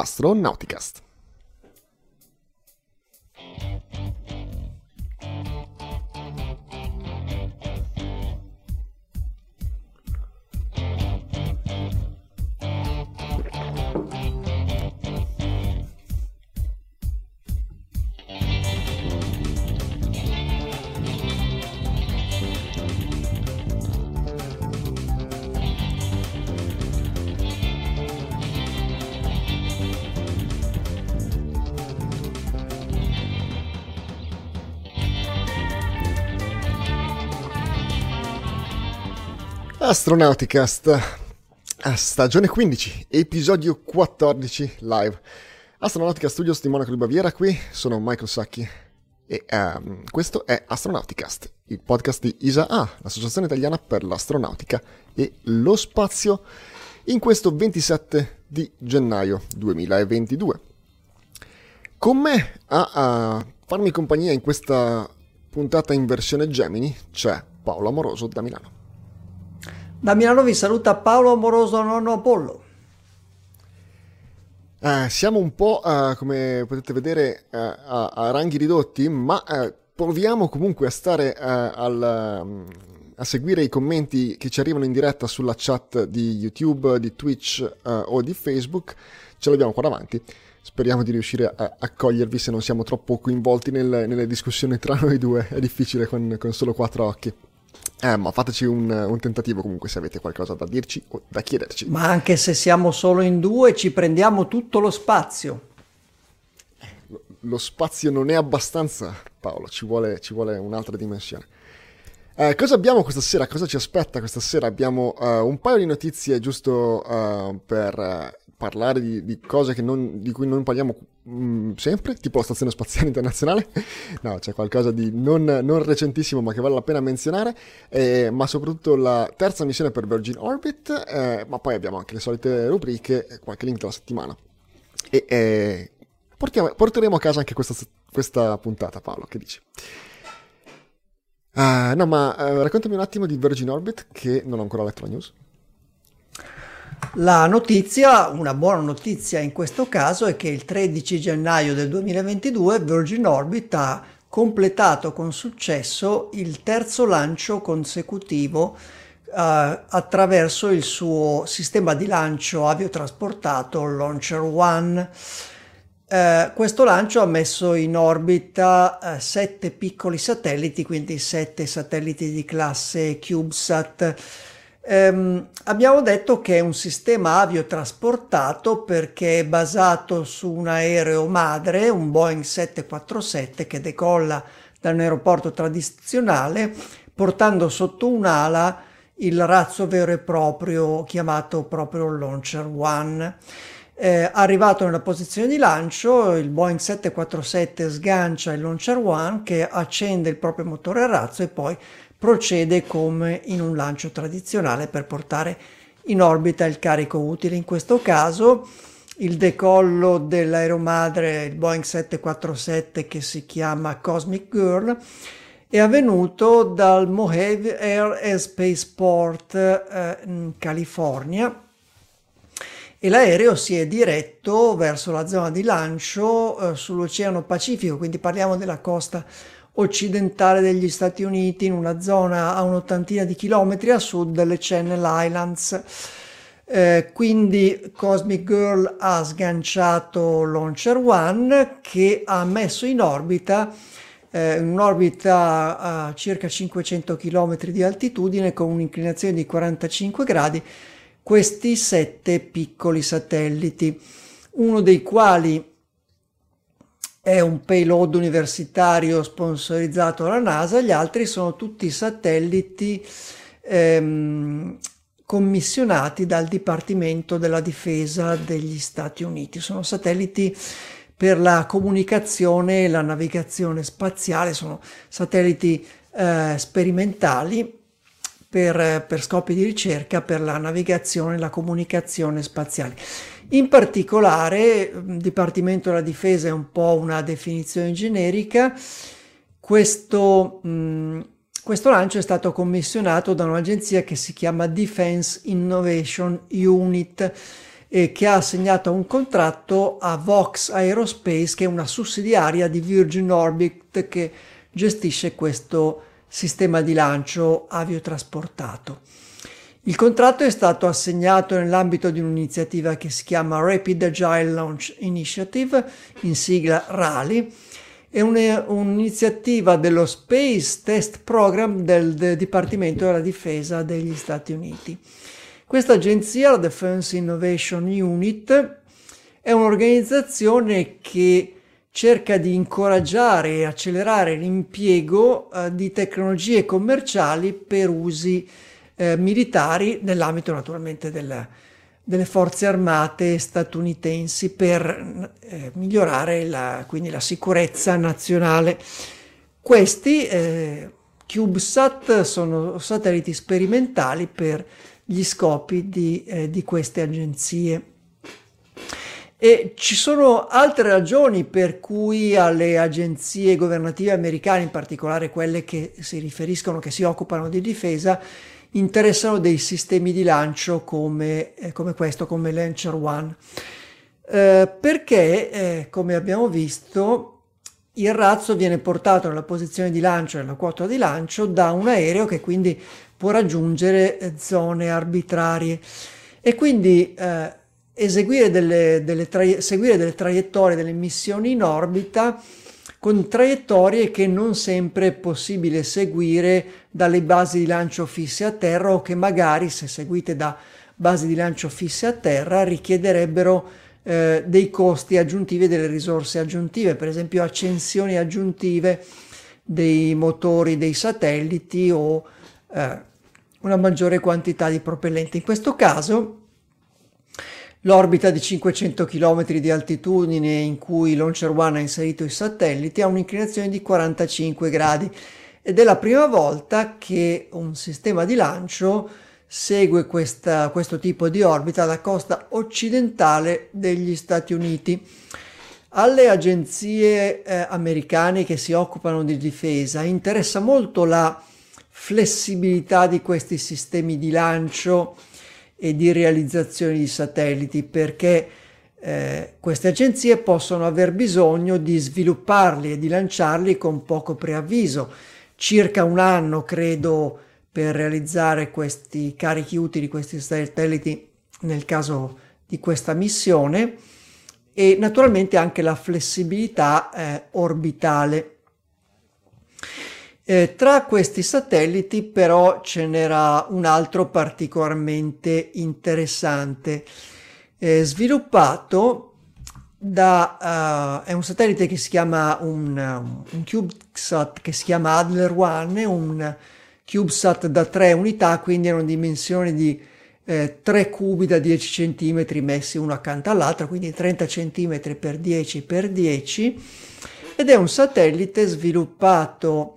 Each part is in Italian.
Astronauticast. Astronauticast, stagione 15, episodio 14 live. Astronautica Studios di Monaco di Baviera, qui sono Michael Sacchi e um, questo è Astronauticast, il podcast di ISA-A, l'associazione italiana per l'astronautica e lo spazio, in questo 27 di gennaio 2022. Con me a, a farmi compagnia in questa puntata in versione Gemini c'è Paolo Amoroso da Milano. Da Milano vi saluta Paolo Amoroso Nonno Apollo. Eh, siamo un po', uh, come potete vedere, uh, a, a, ranghi ridotti, ma uh, proviamo comunque a stare al, um, a seguire i commenti che ci arrivano in diretta sulla chat di YouTube, di Twitch o di Facebook. Ce l'abbiamo qua davanti. Speriamo di riuscire a accogliervi se non siamo troppo coinvolti nel, nelle discussioni tra noi due. È difficile con, con solo quattro occhi. Eh, ma fateci un, un, tentativo comunque se avete qualcosa da dirci o da chiederci. Ma anche se siamo solo in due, ci prendiamo tutto lo spazio. Lo, lo spazio non è abbastanza, Paolo, ci vuole, ci vuole un'altra dimensione. Eh, cosa abbiamo questa sera? Cosa ci aspetta questa sera? Abbiamo uh, un paio di notizie giusto uh, per uh, parlare di, di cose non, di cui non parliamo mh, mm, sempre, tipo la Stazione Spaziale Internazionale. no, c'è qualcosa di non, non, recentissimo ma che vale la pena menzionare, eh, ma soprattutto la terza missione per Virgin Orbit, eh, ma poi abbiamo anche le solite rubriche, qualche link della settimana. E eh, portiamo, porteremo a casa anche questa, questa puntata, Paolo, che dici? Uh, no, ma uh, raccontami un attimo di Virgin Orbit, che non ho ancora letto la news. La notizia, una buona notizia in questo caso, è che il 13 gennaio del 2022 Virgin Orbit ha completato con successo il terzo lancio consecutivo uh, attraverso il suo sistema di lancio aviotrasportato Launcher One. Uh, questo lancio ha messo in orbita uh, sette piccoli satelliti, quindi sette satelliti di classe CubeSat Ehm, abbiamo detto che è un sistema aviotrasportato perché è basato su un aereo madre, un Boeing 747 che decolla da un aeroporto tradizionale portando sotto un'ala il razzo vero e proprio chiamato proprio Launcher One. Eh, arrivato nella posizione di lancio, il Boeing 747 sgancia il Launcher One che accende il proprio motore a razzo e poi procede come in un lancio tradizionale per portare in orbita il carico utile. In questo caso il decollo dell'aeromadre, il Boeing 747 che si chiama Cosmic Girl, è avvenuto dal Mojave Air and Spaceport eh, in California e l'aereo si è diretto verso la zona di lancio eh, sull'Oceano Pacifico, quindi parliamo della costa occidentale degli Stati Uniti, in una zona a un'ottantina di chilometri a sud delle Channel Islands. Eh, quindi Cosmic Girl ha sganciato Launcher One che ha messo in orbita eh, un'orbita a circa 500 km di altitudine con un'inclinazione di 45 gradi questi sette piccoli satelliti, uno dei quali è un payload universitario sponsorizzato dalla NASA, gli altri sono tutti satelliti ehm, commissionati dal Dipartimento della Difesa degli Stati Uniti. Sono satelliti per la comunicazione e la navigazione spaziale, sono satelliti eh, sperimentali per, per scopi di ricerca per la navigazione e la comunicazione spaziale. In particolare, mm, Dipartimento della Difesa è un po' una definizione generica, questo, mh, mm, questo lancio è stato commissionato da un'agenzia che si chiama Defense Innovation Unit e che ha assegnato un contratto a Vox Aerospace, che è una sussidiaria di Virgin Orbit che gestisce questo sistema di lancio aviotrasportato. Il contratto è stato assegnato nell'ambito di un'iniziativa che si chiama Rapid Agile Launch Initiative, in sigla RALI, è un'iniziativa dello Space Test Program del, del Dipartimento della Difesa degli Stati Uniti. Questa agenzia, la Defense Innovation Unit, è un'organizzazione che cerca di incoraggiare e accelerare l'impiego eh, di tecnologie commerciali per usi eh, militari nell'ambito naturalmente del, delle forze armate statunitensi per eh, migliorare la, quindi la sicurezza nazionale. Questi eh, CubeSat sono satelliti sperimentali per gli scopi di, eh, di queste agenzie. E ci sono altre ragioni per cui alle agenzie governative americane, in particolare quelle che si riferiscono, che si occupano di difesa, interessano dei sistemi di lancio come, eh, come questo, come Launcher One. Eh, perché, eh, come abbiamo visto, il razzo viene portato nella posizione di lancio, nella quota di lancio, da un aereo che quindi può raggiungere eh, zone arbitrarie e quindi eh, eseguire delle, delle seguire delle traiettorie, delle missioni in orbita con traiettorie che non sempre è possibile seguire dalle basi di lancio fisse a terra o che magari se seguite da basi di lancio fisse a terra richiederebbero eh, dei costi aggiuntivi e delle risorse aggiuntive, per esempio accensioni aggiuntive dei motori dei satelliti o eh, una maggiore quantità di propellente. In questo caso l'orbita di 500 km di altitudine in cui Launcher One ha inserito i satelliti ha un'inclinazione di 45 gradi ed è la prima volta che un sistema di lancio segue questa, questo tipo di orbita alla costa occidentale degli Stati Uniti. Alle agenzie eh, americane che si occupano di difesa interessa molto la flessibilità di questi sistemi di lancio e di realizzazione di satelliti perché eh, queste agenzie possono aver bisogno di svilupparli e di lanciarli con poco preavviso, circa un anno credo per realizzare questi carichi utili, questi satelliti nel caso di questa missione e naturalmente anche la flessibilità eh, orbitale. Eh, tra questi satelliti però ce n'era un altro particolarmente interessante, eh, sviluppato da, uh, è un satellite che si chiama un, un, CubeSat che si chiama Adler One, un CubeSat da 3 unità, quindi è una dimensione di eh, 3 cubi da 10 cm messi uno accanto all'altro, quindi 30 cm per 10 per 10 ed è un satellite sviluppato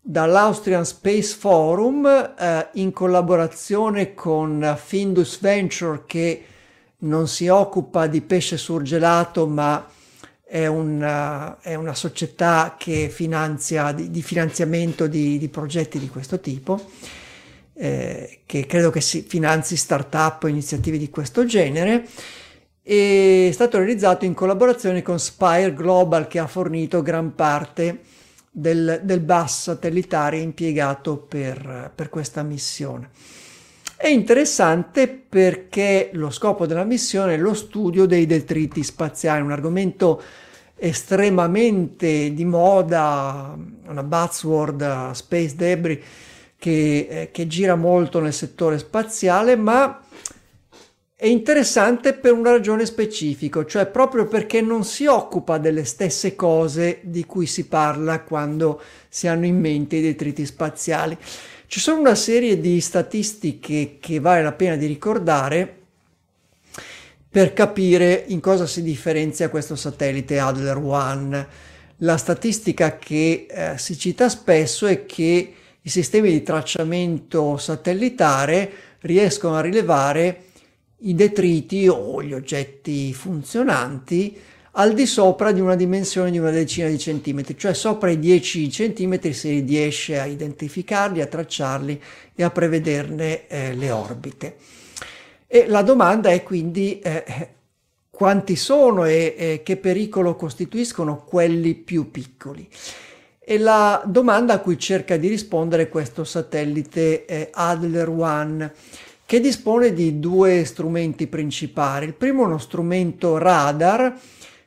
dall'Austrian Space Forum eh, in collaborazione con Findus Venture che non si occupa di pesce surgelato ma è una, è una società che finanzia di, di finanziamento di, di, progetti di questo tipo eh, che credo che si finanzi start-up o iniziative di questo genere è stato realizzato in collaborazione con Spire Global che ha fornito gran parte del, del bus satellitare impiegato per, per questa missione. È interessante perché lo scopo della missione è lo studio dei detriti spaziali, un argomento estremamente di moda, una buzzword space debris che, eh, che gira molto nel settore spaziale, ma è interessante per una ragione specifica, cioè proprio perché non si occupa delle stesse cose di cui si parla quando si hanno in mente i detriti spaziali. Ci sono una serie di statistiche che vale la pena di ricordare per capire in cosa si differenzia questo satellite Adler One. La statistica che eh, si cita spesso è che i sistemi di tracciamento satellitare riescono a rilevare i detriti o gli oggetti funzionanti al di sopra di una dimensione di una decina di centimetri, cioè sopra i 10 centimetri si riesce a identificarli, a tracciarli e a prevederne eh, le orbite. E la domanda è quindi eh, quanti sono e, e che pericolo costituiscono quelli più piccoli. E la domanda a cui cerca di rispondere questo satellite eh, Adler One, che dispone di due strumenti principali. Il primo è uno strumento radar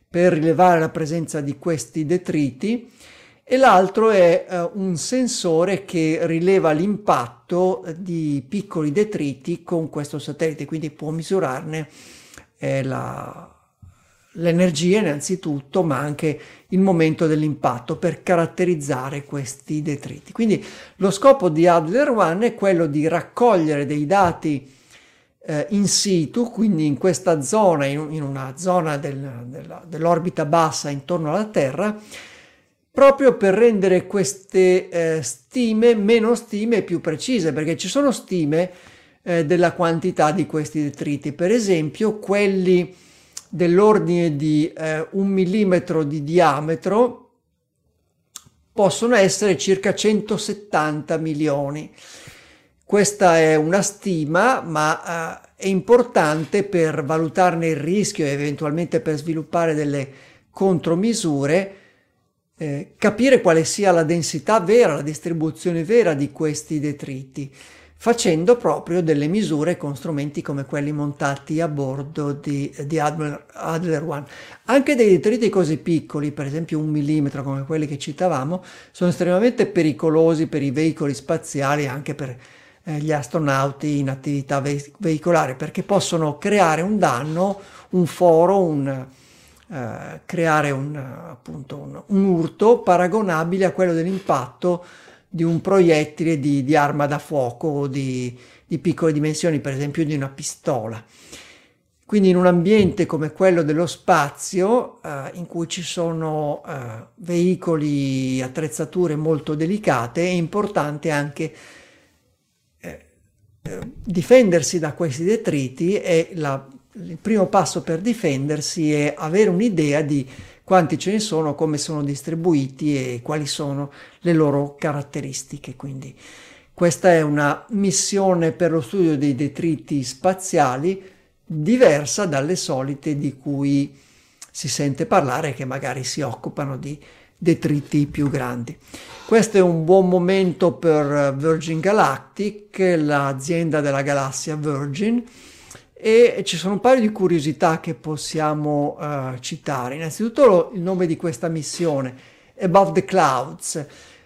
per rilevare la presenza di questi detriti e l'altro è eh, un sensore che rileva l'impatto di piccoli detriti con questo satellite, quindi può misurarne eh, la, l'energia innanzitutto, ma anche il momento dell'impatto per caratterizzare questi detriti. Quindi lo scopo di Adler One è quello di raccogliere dei dati eh, in situ, quindi in questa zona, in, in una zona del, della, dell'orbita bassa intorno alla Terra, proprio per rendere queste eh, stime meno stime più precise, perché ci sono stime eh, della quantità di questi detriti. Per esempio, quelli dell'ordine di eh, un millimetro di diametro possono essere circa 170 milioni. Questa è una stima, ma eh, è importante per valutarne il rischio e eventualmente per sviluppare delle contromisure, eh, capire quale sia la densità vera, la distribuzione vera di questi detriti facendo proprio delle misure con strumenti come quelli montati a bordo di, di Adler, Adler One. Anche dei detriti così piccoli, per esempio un millimetro come quelli che citavamo, sono estremamente pericolosi per i veicoli spaziali e anche per eh, gli astronauti in attività ve- veicolare, perché possono creare un danno, un foro, un, eh, creare un, appunto, un, un urto paragonabile a quello dell'impatto di un proiettile di, di arma da fuoco o di, di piccole dimensioni, per esempio di una pistola. Quindi in un ambiente come quello dello spazio, eh, in cui ci sono eh, veicoli, attrezzature molto delicate, è importante anche eh, eh difendersi da questi detriti e la, il primo passo per difendersi è avere un'idea di quanti ce ne sono, come sono distribuiti e quali sono le loro caratteristiche. Quindi questa è una missione per lo studio dei detriti spaziali diversa dalle solite di cui si sente parlare che magari si occupano di detriti più grandi. Questo è un buon momento per Virgin Galactic, l'azienda della galassia Virgin, e ci sono un paio di curiosità che possiamo uh, citare. Innanzitutto lo, il nome di questa missione, Above the Clouds.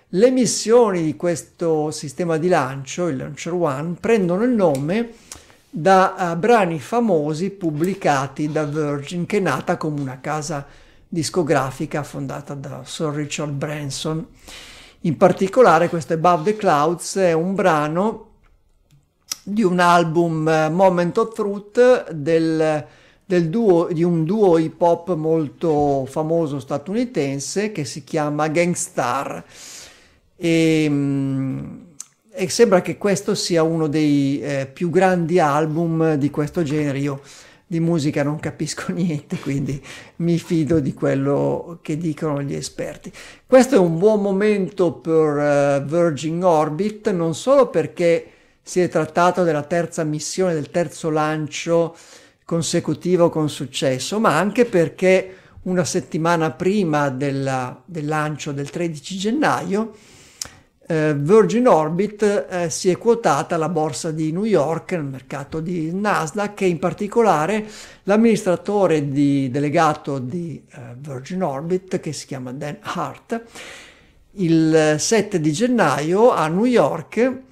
Le missioni di questo sistema di lancio, il Launcher One, prendono il nome da uh, brani famosi pubblicati da Virgin, che è nata come una casa discografica fondata da Sir Richard Branson. In particolare questo Above the Clouds è un brano di un album eh, Moment of Truth del, del duo, di un duo hip hop molto famoso statunitense che si chiama Gangstar. E, mm, e sembra che questo sia uno dei eh, più grandi album di questo genere. Io di musica non capisco niente, quindi mi fido di quello che dicono gli esperti. Questo è un buon momento per uh, Virgin Orbit, non solo perché si è trattato della terza missione, del terzo lancio consecutivo con successo, ma anche perché una settimana prima della, del lancio del 13 gennaio eh, Virgin Orbit eh, si è quotata alla borsa di New York nel mercato di Nasdaq e in particolare l'amministratore di, delegato di eh, Virgin Orbit che si chiama Dan Hart il 7 di gennaio a New York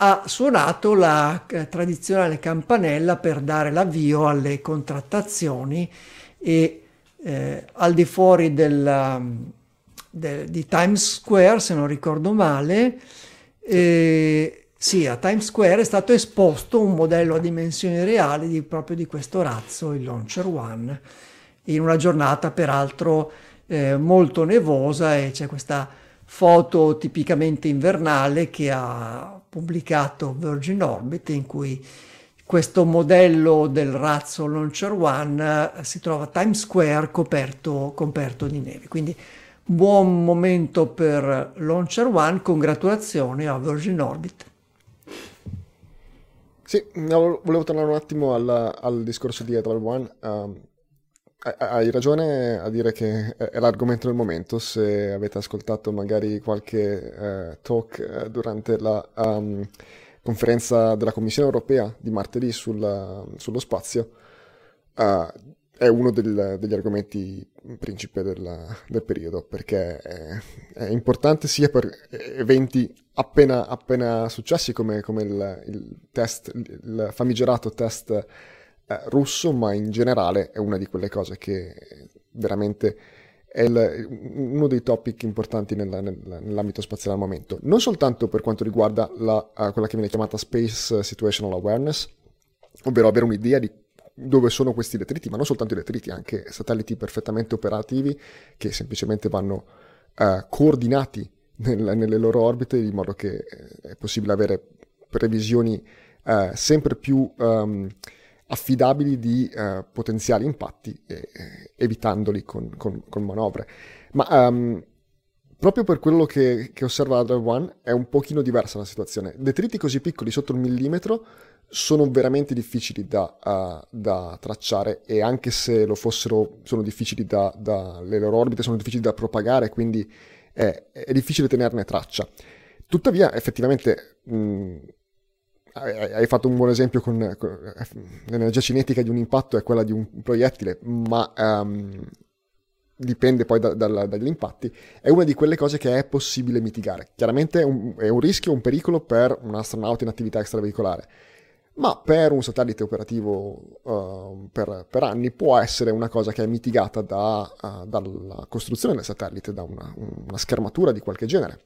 ha suonato la eh, tradizionale campanella per dare l'avvio alle contrattazioni e eh, al di fuori del, de, di Times Square, se non ricordo male, eh, sì, a Times Square è stato esposto un modello a dimensioni reali di, proprio di questo razzo, il Launcher One, in una giornata peraltro eh, molto nevosa e c'è questa foto tipicamente invernale che ha pubblicato Virgin Orbit in cui questo modello del razzo Launcher One eh, si trova a Times Square coperto, coperto di neve. Quindi buon momento per Launcher One, congratulazioni a Virgin Orbit. Sì, volevo tornare un attimo al, al discorso di Edward One. Um, hai ragione a dire che è l'argomento del momento. Se avete ascoltato magari qualche uh, talk uh, durante la um, conferenza della Commissione europea di martedì sul, sullo spazio, uh, è uno del, degli argomenti principe del, del periodo perché è, è, importante sia per eventi appena, appena successi come, come il, il, test, il famigerato test eh, russo, ma in generale è una di quelle cose che veramente è il, uno dei topic importanti nella, nella, nell'ambito spaziale al momento. Non soltanto per quanto riguarda la, uh, quella che viene chiamata Space Situational Awareness, ovvero avere un'idea di dove sono questi detriti, ma non soltanto i detriti, anche satelliti perfettamente operativi che semplicemente vanno uh, coordinati nel, nelle loro orbite di modo che è possibile avere previsioni uh, sempre più um, affidabili di uh, potenziali impatti, eh, evitandoli con, con, con, manovre. Ma um, proprio per quello che, che osserva Adler One è un pochino diversa la situazione. Detriti così piccoli sotto il millimetro sono veramente difficili da, uh, da, tracciare e anche se lo fossero, sono difficili da, da, le loro orbite sono difficili da propagare, quindi è, è difficile tenerne traccia. Tuttavia, effettivamente, mh, hai fatto un buon esempio con, con, l'energia cinetica di un impatto è quella di un proiettile, ma um, dipende poi da, da, dagli impatti, è una di quelle cose che è possibile mitigare. Chiaramente è un, è un rischio, un pericolo per un astronauta in attività extraveicolare ma per un satellite operativo uh, per, per, anni può essere una cosa che è mitigata da, uh, dalla costruzione del satellite, da una, una schermatura di qualche genere.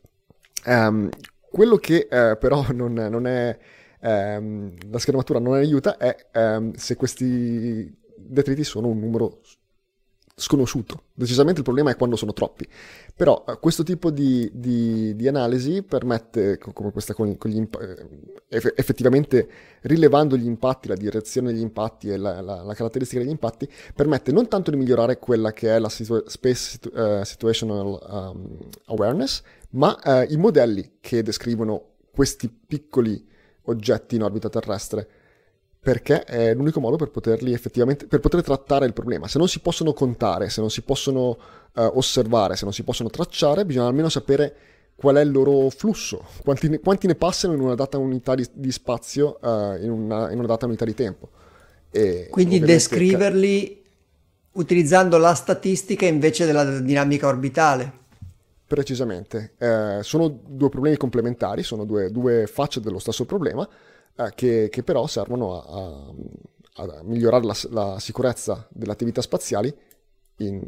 Um, quello che uh, però non, non è, um, la schermatura non aiuta è um, se questi detriti sono un numero sconosciuto. Decisamente il problema è quando sono troppi. Però uh, questo tipo di, di, di, analisi permette, come questa con, con imp- eh, effettivamente rilevando gli impatti, la direzione degli impatti e la, la, la, caratteristica degli impatti, permette non tanto di migliorare quella che è la situ- Space situ- uh, Situational um, Awareness, ma uh, i modelli che descrivono questi piccoli oggetti in orbita terrestre perché è l'unico modo per poterli effettivamente per poter trattare il problema. Se non si possono contare, se non si possono uh, osservare, se non si possono tracciare, bisogna almeno sapere qual è il loro flusso, quanti ne, quanti ne passano in una data unità di, di spazio, uh, in, una, in, una, data unità di tempo. E Quindi descriverli utilizzando la statistica invece della dinamica orbitale. Precisamente, eh, sono due problemi complementari, sono due, due facce dello stesso problema eh, che, che, però servono a, a, a migliorare la, la, sicurezza delle attività spaziali in,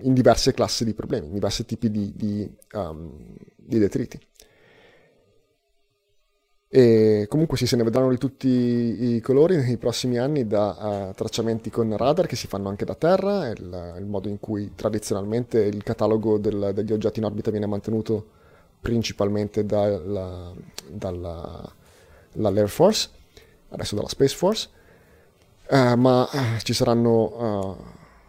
in, diverse classi di problemi, in diversi tipi di, di, um, di detriti. E comunque sì, se ne vedranno di tutti i colori nei prossimi anni da uh, tracciamenti con radar che si fanno anche da terra, il, il modo in cui tradizionalmente il catalogo del, degli oggetti in orbita viene mantenuto principalmente dalla, dalla dall'Air Force, adesso dalla Space Force, uh, ma uh, ci saranno uh,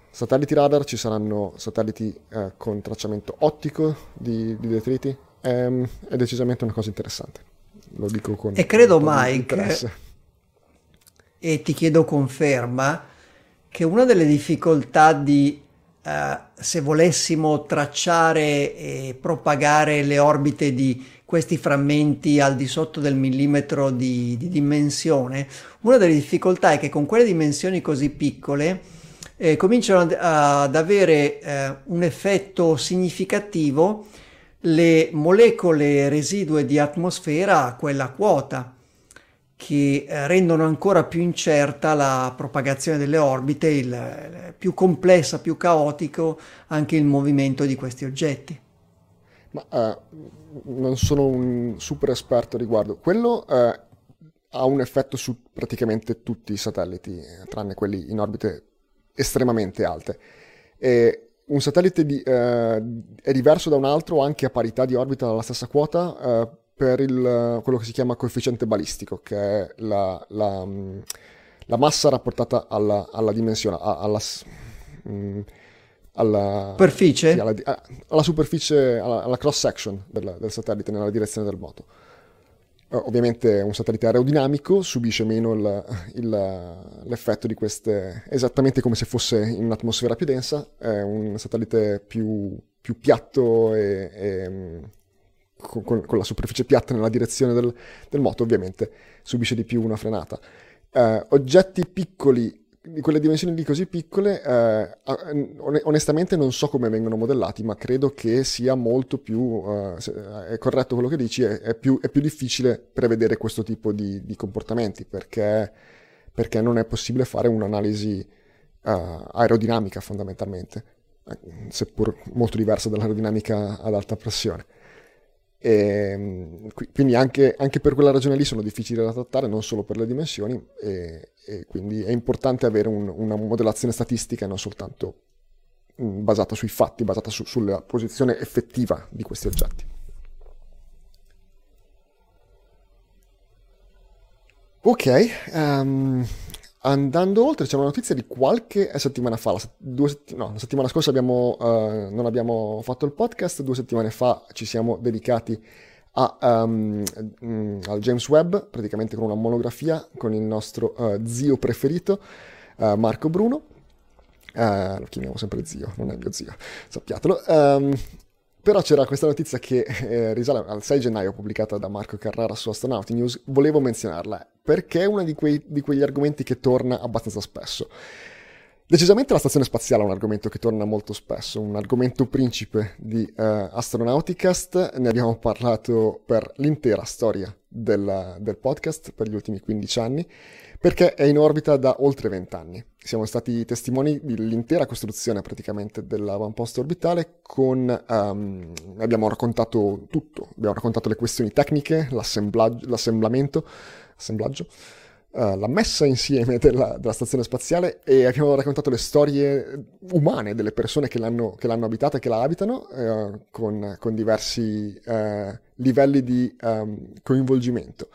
satelliti radar, ci saranno satelliti con tracciamento ottico di, di detriti, um, è decisamente una cosa interessante. Lo dico con... E credo Mike, e ti chiedo conferma, che una delle difficoltà di Uh, se volessimo tracciare e propagare le orbite di questi frammenti al di sotto del millimetro di, di dimensione, una delle difficoltà è che con quelle dimensioni così piccole eh, cominciano ad, ad avere eh, un effetto significativo le molecole residue di atmosfera a quella quota che eh, rendono ancora più incerta la propagazione delle orbite, il, più complessa, più caotico anche il movimento di questi oggetti. Ma uh, non sono un super esperto riguardo. Quello eh, ha un effetto su praticamente tutti i satelliti, tranne quelli in orbite estremamente alte. E un satellite di, eh, è diverso da un altro anche a parità di orbita alla stessa quota eh, per il, quello che si chiama coefficiente balistico, che è la, la, la massa rapportata alla, alla dimensione, alla, mm, alla superficie, sì, alla, alla, superficie, alla, alla cross section del, del, satellite nella direzione del moto. Ovviamente un satellite aerodinamico subisce meno il, il, l'effetto di queste, esattamente come se fosse in un'atmosfera più densa, è un satellite più, più piatto e, e con, con, la superficie piatta nella direzione del, del, moto, ovviamente subisce di più una frenata. Eh, oggetti piccoli di quelle dimensioni lì così piccole, eh, onestamente non so come vengono modellati, ma credo che sia molto più, eh, è corretto quello che dici, è, è, più, è, più, difficile prevedere questo tipo di, di comportamenti, perché, perché, non è possibile fare un'analisi uh, aerodinamica fondamentalmente, eh, seppur molto diversa dall'aerodinamica ad alta pressione. E, ehm, quindi anche, anche, per quella ragione lì sono difficili da trattare, non solo per le dimensioni, e, e quindi è importante avere un, una modellazione statistica e non soltanto mm, basata sui fatti, basata su, sulla posizione effettiva di questi oggetti. Ok, um, Andando oltre, c'è una notizia di qualche settimana fa, la, due, no, la settimana scorsa abbiamo, uh, non abbiamo fatto il podcast, due settimane fa ci siamo dedicati a, um, al James Webb, praticamente con una monografia con il nostro uh, zio preferito, uh, Marco Bruno. lo chiamiamo sempre zio, non è mio zio, sappiatelo. Um, però c'era questa notizia che eh, risale al 6 gennaio pubblicata da Marco Carrara su Astronauti News, volevo menzionarla perché è uno di, quei, di quegli argomenti che torna abbastanza spesso. Decisamente la stazione spaziale è un argomento che torna molto spesso, un argomento principe di uh, Astronauticast, ne abbiamo parlato per l'intera storia del, del podcast, per gli ultimi 15 anni, perché è in orbita da oltre 20 anni. Siamo stati testimoni dell'intera costruzione praticamente dell'avamposto orbitale con... Um, abbiamo raccontato tutto, abbiamo raccontato le questioni tecniche, l'assemblamento, assemblaggio, uh, la messa insieme della, della, stazione spaziale e abbiamo raccontato le storie umane delle persone che l'hanno, che l'hanno abitata e che la abitano uh, con, con, diversi uh, livelli di um, coinvolgimento.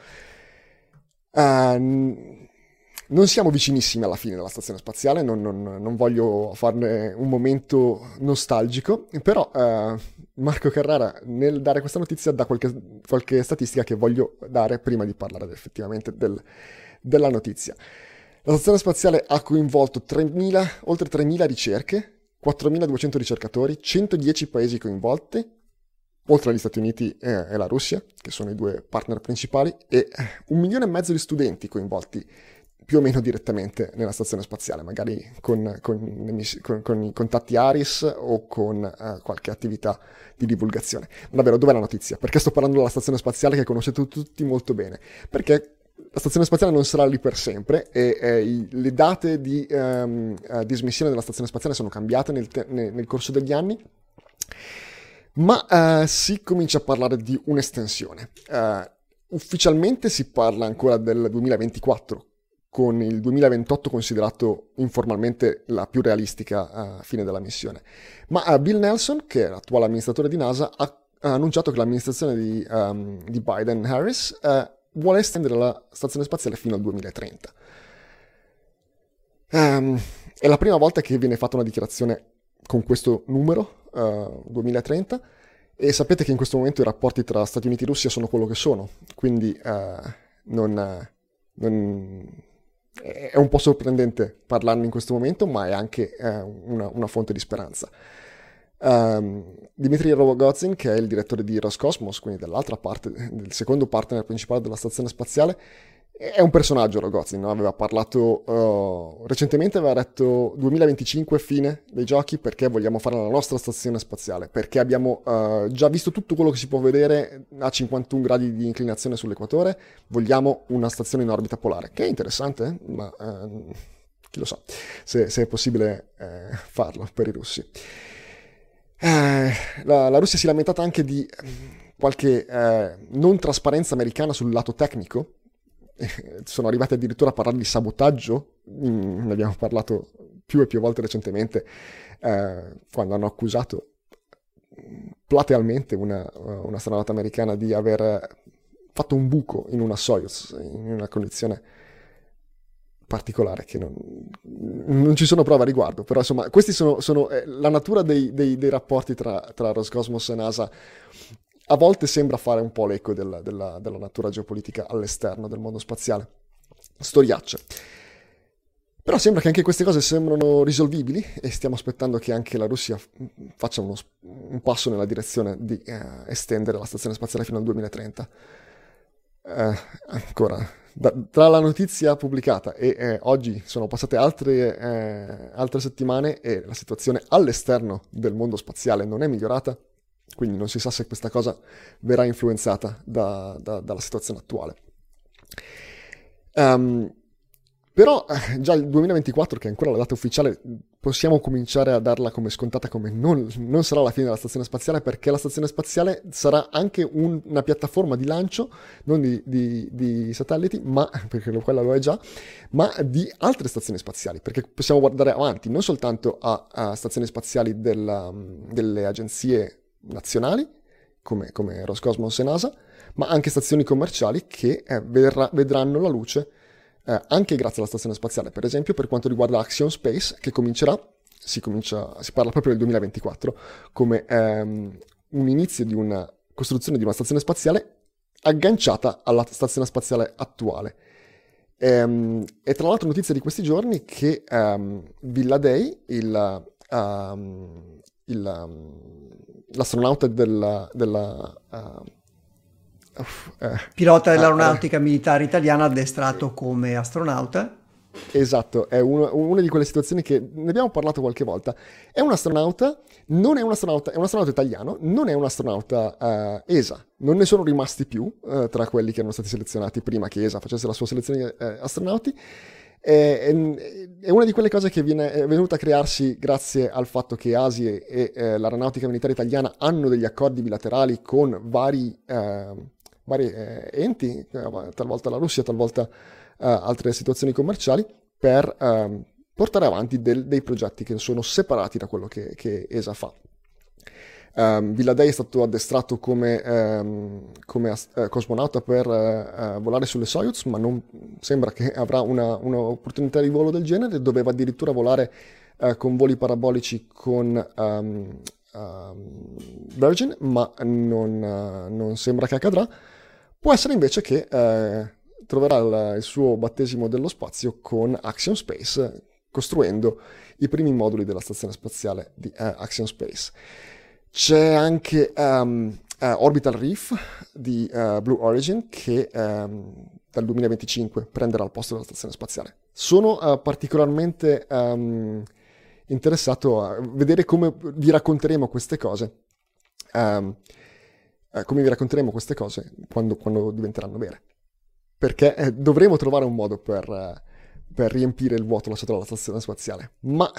Non siamo vicinissimi alla fine della stazione spaziale, non, non, non voglio farne un momento nostalgico, però eh, Marco Carrara nel dare questa notizia dà qualche, qualche, statistica che voglio dare prima di parlare effettivamente del, della notizia. La stazione spaziale ha coinvolto 3.000, oltre 3.000 ricerche, 4.200 ricercatori, 110 paesi coinvolti, oltre agli Stati Uniti e la Russia, che sono i due partner principali, e un milione e mezzo di studenti coinvolti più o meno direttamente nella stazione spaziale, magari con, con, con, con i contatti ARIS o con uh, qualche attività di divulgazione. Ma davvero, dov'è la notizia? Perché sto parlando della stazione spaziale che conoscete tutti molto bene? Perché la stazione spaziale non sarà lì per sempre e eh, i, le date di um, uh, dismissione della stazione spaziale sono cambiate nel, te- nel, corso degli anni, ma uh, si comincia a parlare di un'estensione. ufficialmente si parla ancora del 2024 con il 2028 considerato informalmente la più realistica uh, fine della missione. Ma uh, Bill Nelson, che è l'attuale amministratore di NASA, ha, ha annunciato che l'amministrazione di, um, di Biden-Harris uh, vuole estendere la stazione spaziale fino al 2030. Um, ehm, è la prima volta che viene fatta una dichiarazione con questo numero, 2030, e sapete che in questo momento i rapporti tra Stati Uniti e Russia sono quello che sono, quindi non, non è un po' sorprendente parlarne in questo momento, ma è anche eh, una, una, fonte di speranza. Um, Dmitry Rogozin, che è il direttore di Roscosmos, quindi dall'altra parte, del secondo partner principale della stazione spaziale, è un personaggio Rogozin, no? aveva parlato uh, recentemente, aveva detto 2025 fine dei giochi perché vogliamo fare la nostra stazione spaziale, perché abbiamo uh, già visto tutto quello che si può vedere a 51 gradi di inclinazione sull'equatore, vogliamo una stazione in orbita polare, che è interessante, ma uh, chi lo sa se, se è possibile eh, farlo per i russi. La, la, Russia si è lamentata anche di qualche non trasparenza americana sul lato tecnico sono arrivati addirittura a parlare di sabotaggio, mm, ne abbiamo parlato più e più volte recentemente, eh, quando hanno accusato platealmente una, una astronauta americana di aver fatto un buco in una Soyuz, in una condizione particolare che non, non, ci sono prove a riguardo, però insomma questi sono, sono eh, la natura dei, dei, dei rapporti tra, tra, Roscosmos e NASA a volte sembra fare un po' l'eco della, della, della natura geopolitica all'esterno del mondo spaziale. Storiacce. Però sembra che anche queste cose sembrano risolvibili e stiamo aspettando che anche la Russia faccia uno, un passo nella direzione di eh, estendere la stazione spaziale fino al 2030. Eh, ancora, da, tra la notizia pubblicata e eh, oggi sono passate altre, eh, altre settimane e la situazione all'esterno del mondo spaziale non è migliorata, quindi non si sa se questa cosa verrà influenzata da, da, dalla situazione attuale. Um, però eh, già il 2024, che è ancora la data ufficiale, possiamo cominciare a darla come scontata come non, non sarà la fine della stazione spaziale, perché la stazione spaziale sarà anche un, una piattaforma di lancio, non di, di, di, satelliti, ma, perché quella lo è già, ma di altre stazioni spaziali, perché possiamo guardare avanti non soltanto a, a stazioni spaziali della, delle agenzie nazionali, come, come Roscosmos e NASA, ma anche stazioni commerciali che eh, vedrà, vedranno la luce eh, anche grazie alla stazione spaziale, per esempio per quanto riguarda Axion Space, che comincerà, si, comincia, si parla proprio del 2024, come ehm, un inizio di una costruzione di una stazione spaziale agganciata alla stazione spaziale attuale. Ehm, e tra l'altro notizia di questi giorni che um, Villa Day, il, um, l'astronauta della, della uh, eh. Pilota dell'aeronautica ah, militare italiana addestrato come astronauta. Esatto, è uno, una di quelle situazioni che ne abbiamo parlato qualche volta. È un astronauta, non è un astronauta, è un astronauta italiano, non è un astronauta uh, ESA. Non ne sono rimasti più uh, tra quelli che erano stati selezionati prima che ESA facesse la sua selezione di uh, astronauti. È, è, una di quelle cose che viene, è venuta a crearsi grazie al fatto che ASI e, eh, l'aeronautica militare italiana hanno degli accordi bilaterali con vari vari eh, enti, eh, talvolta la Russia, talvolta eh, altre situazioni commerciali, per ehm, portare avanti del, dei progetti che sono separati da quello che, che ESA fa. Um, Villadei è stato addestrato come, um, come uh, cosmonauta per uh, volare sulle Soyuz, ma non sembra che avrà una, un'opportunità di volo del genere. Doveva addirittura volare uh, con voli parabolici con um, Virgin, ma non, non, sembra che accadrà. Può essere invece che eh, troverà il, il, suo battesimo dello spazio con Axiom Space, costruendo i primi moduli della stazione spaziale di eh, Axiom Space. C'è anche um, uh, Orbital Reef di uh, Blue Origin che um, dal 2025 prenderà il posto della stazione spaziale. Sono uh, particolarmente um, interessato a vedere come vi racconteremo queste cose. Come vi racconteremo queste cose quando, quando diventeranno vere. Perché eh, dovremo trovare un modo per, per, riempire il vuoto lasciato dalla stazione spaziale. Ma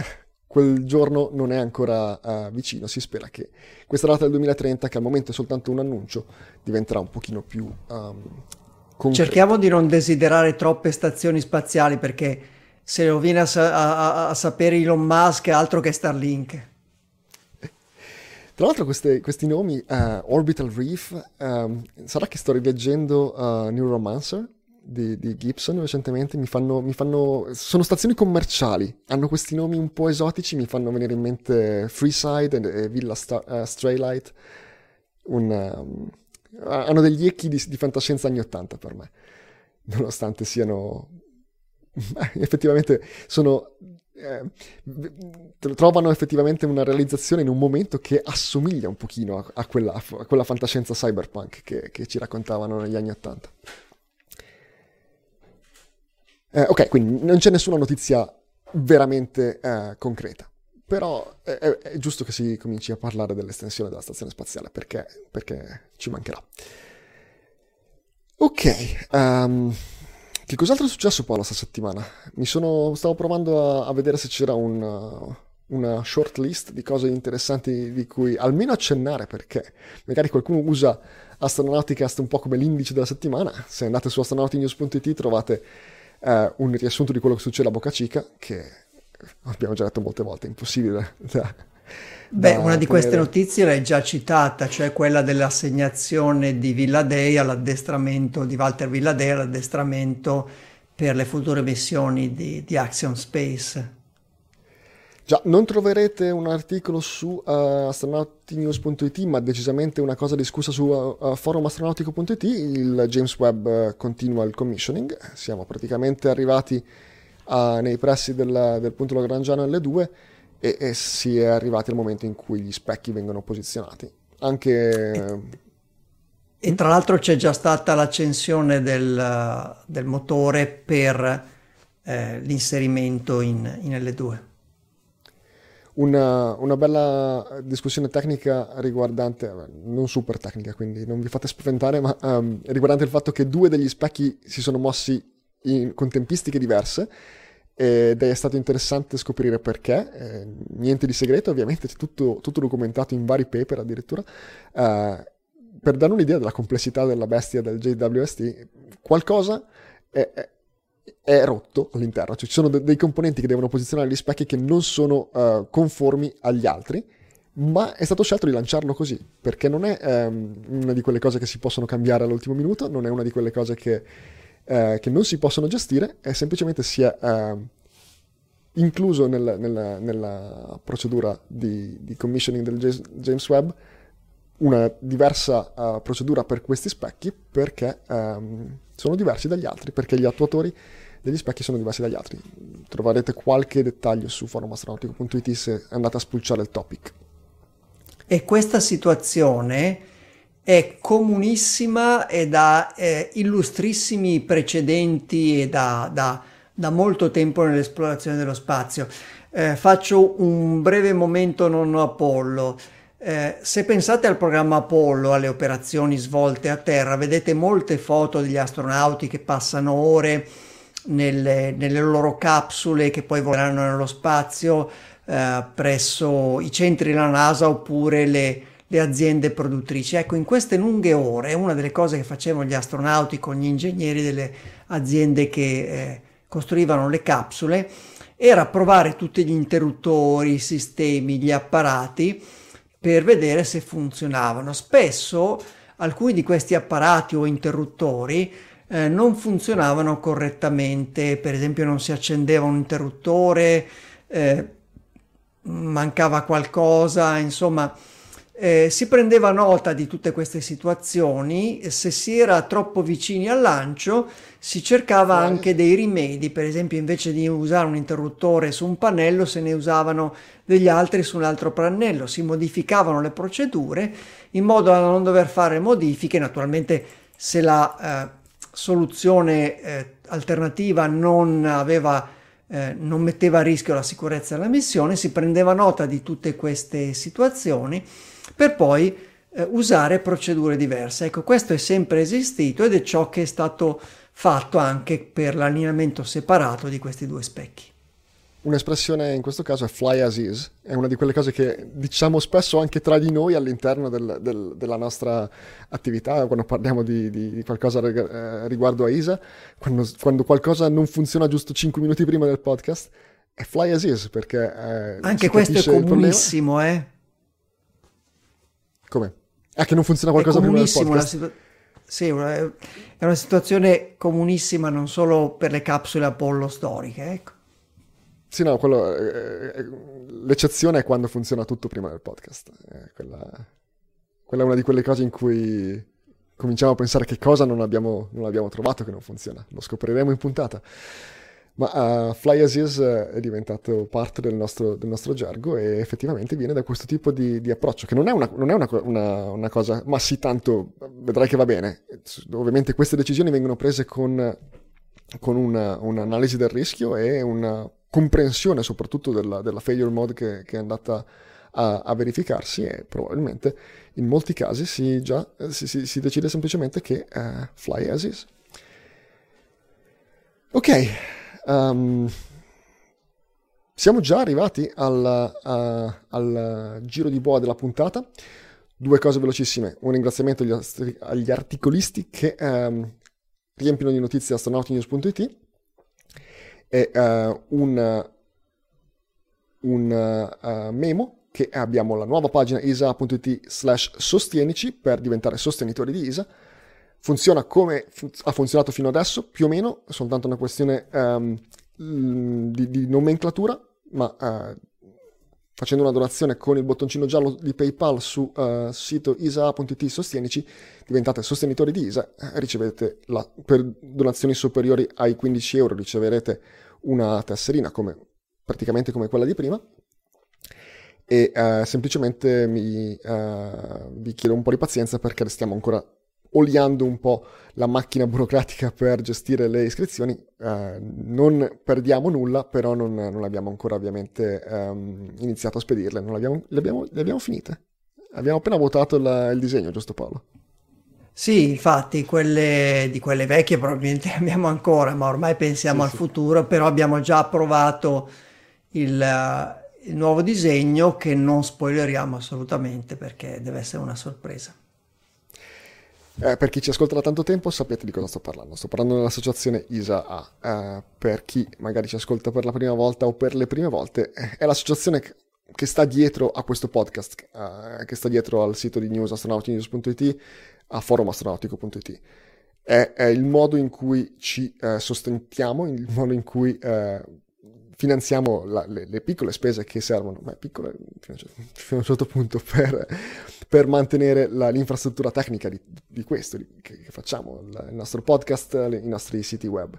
quel giorno non è ancora uh, vicino. Si spera che questa data del 2030, che al momento è soltanto un annuncio, diventerà un pochino più um, Cerchiamo di non desiderare troppe stazioni spaziali perché se lo viene a, a, a sapere Elon Musk è altro che Starlink. Tra l'altro queste, questi nomi, uh, Orbital Reef, um, sarà che sto rileggendo uh, New Romancer di, di, Gibson recentemente, mi fanno, mi fanno, sono stazioni commerciali, hanno questi nomi un po' esotici, mi fanno venire in mente Freeside e, e Villa Star, uh, Straylight, un, um, hanno degli echi di, di fantascienza anni 80 per me, nonostante siano effettivamente sono eh, trovano effettivamente una realizzazione in un momento che assomiglia un pochino a, a, quella, a quella, fantascienza cyberpunk che, che, ci raccontavano negli anni Ottanta. Eh, ok, quindi non c'è nessuna notizia veramente eh, concreta, però è, è, giusto che si cominci a parlare dell'estensione della stazione spaziale perché, perché ci mancherà. Ok, um, che cos'altro è successo poi questa settimana? Mi sono, stavo provando a, a vedere se c'era un, una short list di cose interessanti di cui almeno accennare perché magari qualcuno usa Astronauticast un po' come l'indice della settimana. Se andate su astronautinews.it trovate eh, un riassunto di quello che succede a Boca Chica che abbiamo già detto molte volte, impossibile da, Beh, una di queste notizie l'hai già citata, cioè quella dell'assegnazione di Villadei all'addestramento di Walter Villadei all'addestramento per le future missioni di, di Axiom Space. Già, non troverete un articolo su uh, astronautinews.it, ma decisamente una cosa discussa su uh, forumastronautico.it. Il James Webb uh, continua il commissioning. Siamo praticamente arrivati uh, nei pressi del, del punto lagrangiano L2 e, e, si è arrivati al momento in cui gli specchi vengono posizionati. Anche... E, tra l'altro c'è già stata l'accensione del, del motore per eh, l'inserimento in, in L2 una, una, bella discussione tecnica riguardante, non super tecnica, quindi non vi fate spaventare, ma um, riguardante il fatto che due degli specchi si sono mossi in, con tempistiche diverse ed è stato interessante scoprire perché, eh, niente di segreto, ovviamente tutto, tutto, documentato in vari paper addirittura. Uh, per dare un'idea della complessità della bestia del JWST, qualcosa è, è è rotto all'interno, cioè ci sono de- dei componenti che devono posizionare gli specchi che non sono uh, conformi agli altri, ma è stato scelto di lanciarlo così, perché non è um, una di quelle cose che si possono cambiare all'ultimo minuto, non è una di quelle cose che, uh, che non si possono gestire, è semplicemente si è uh, incluso nel, nella, nella, procedura di, di commissioning del James Webb una diversa uh, procedura per questi specchi perché um, sono diversi dagli altri, perché gli attuatori degli specchi sono diversi dagli altri. Troverete qualche dettaglio su forumastronautico.it se andate a spulciare il topic. E questa situazione è comunissima e da eh, illustrissimi precedenti e da, da, da, molto tempo nell'esplorazione dello spazio. Eh, faccio un breve momento non Apollo. Eh, se pensate al programma Apollo, alle operazioni svolte a terra, vedete molte foto degli astronauti che passano ore nelle, nelle loro capsule che poi voleranno nello spazio eh, presso i centri della NASA oppure le, le aziende produttrici. Ecco, in queste lunghe ore, una delle cose che facevano gli astronauti con gli ingegneri delle aziende che eh, costruivano le capsule era provare tutti gli interruttori, i sistemi, gli apparati per vedere se funzionavano. Spesso alcuni di questi apparati o interruttori eh, non funzionavano correttamente, per esempio non si accendeva un interruttore, eh, mancava qualcosa, insomma eh, si prendeva nota di tutte queste situazioni, se si era troppo vicini al lancio si cercava anche dei rimedi, per esempio invece di usare un interruttore su un pannello se ne usavano degli altri su un altro pannello, si modificavano le procedure in modo da non dover fare modifiche, naturalmente se la eh, soluzione eh, alternativa non aveva eh, non metteva a rischio la sicurezza della missione, si prendeva nota di tutte queste situazioni per poi eh, usare procedure diverse. Ecco, questo è sempre esistito ed è ciò che è stato fatto anche per l'allineamento separato di questi due specchi. Un'espressione in questo caso è fly as is, è una di quelle cose che diciamo spesso anche tra di noi all'interno del, del, della nostra attività, quando parliamo di, di, di qualcosa eh, riguardo a ISA, quando, quando, qualcosa non funziona giusto 5 minuti prima del podcast, è fly as is perché... Eh, anche questo è comunissimo, eh? Come? Ah, che non funziona qualcosa prima del podcast? Situ- sì, è una situazione comunissima non solo per le capsule Apollo storiche, ecco. Sì, no, quello, eh, eh, l'eccezione è quando funziona tutto prima del podcast. Eh, quella, quella, è una di quelle cose in cui cominciamo a pensare che cosa non abbiamo, non abbiamo trovato che non funziona. Lo scopriremo in puntata. Ma uh, Fly As Is è diventato parte del nostro, del nostro, gergo e effettivamente viene da questo tipo di, di approccio, che non è, una, non è una, una, una, cosa, ma sì, tanto vedrai che va bene. Ovviamente queste decisioni vengono prese con, con un'analisi del rischio e una comprensione soprattutto della, della failure mode che, che è andata a, a, verificarsi e probabilmente in molti casi si, già, si, si, si decide semplicemente che uh, Fly As Is. Ok. Um, siamo già arrivati al, uh, al, giro di boa della puntata. Due cose velocissime. Un ringraziamento agli, ast- agli articolisti che um, riempiono di notizie astronautinews.it e uh, un, un uh, memo che abbiamo la nuova pagina isa.it slash sostienici per diventare sostenitori di ISA funziona come fu- ha funzionato fino adesso, più o meno, è soltanto una questione um, di, di, nomenclatura, ma uh, facendo una donazione con il bottoncino giallo di PayPal su uh, sito isa.it sostienici, diventate sostenitori di ISA, ricevete la, per donazioni superiori ai 15 euro riceverete una tesserina come, praticamente come quella di prima. E uh, semplicemente mi, vi chiedo un po' di pazienza perché stiamo ancora oliando un po' la macchina burocratica per gestire le iscrizioni. Eh, non perdiamo nulla, però non, non abbiamo ancora ovviamente ehm, iniziato a spedirle, non abbiamo, le, abbiamo, le abbiamo finite. Abbiamo appena votato la, il disegno, giusto Paolo? Sì, infatti, quelle, di quelle vecchie probabilmente abbiamo ancora, ma ormai pensiamo sì, al sì. futuro, però abbiamo già approvato il, il nuovo disegno che non spoileriamo assolutamente perché deve essere una sorpresa. Eh, per chi ci ascolta da tanto tempo sapete di cosa sto parlando. Sto parlando dell'associazione ISA-A. Eh, per chi magari ci ascolta per la prima volta o per le prime volte, eh, è l'associazione che, che sta dietro a questo podcast, eh, che sta dietro al sito di news astronautinews.it, a forumastronautico.it. È, è, il modo in cui ci eh, sostentiamo, il modo in cui eh, finanziamo la, le, le, piccole spese che servono, ma piccole fino a un certo punto, per, per mantenere la, l'infrastruttura tecnica di, di questo di, che, che, facciamo, il nostro podcast, i nostri siti web.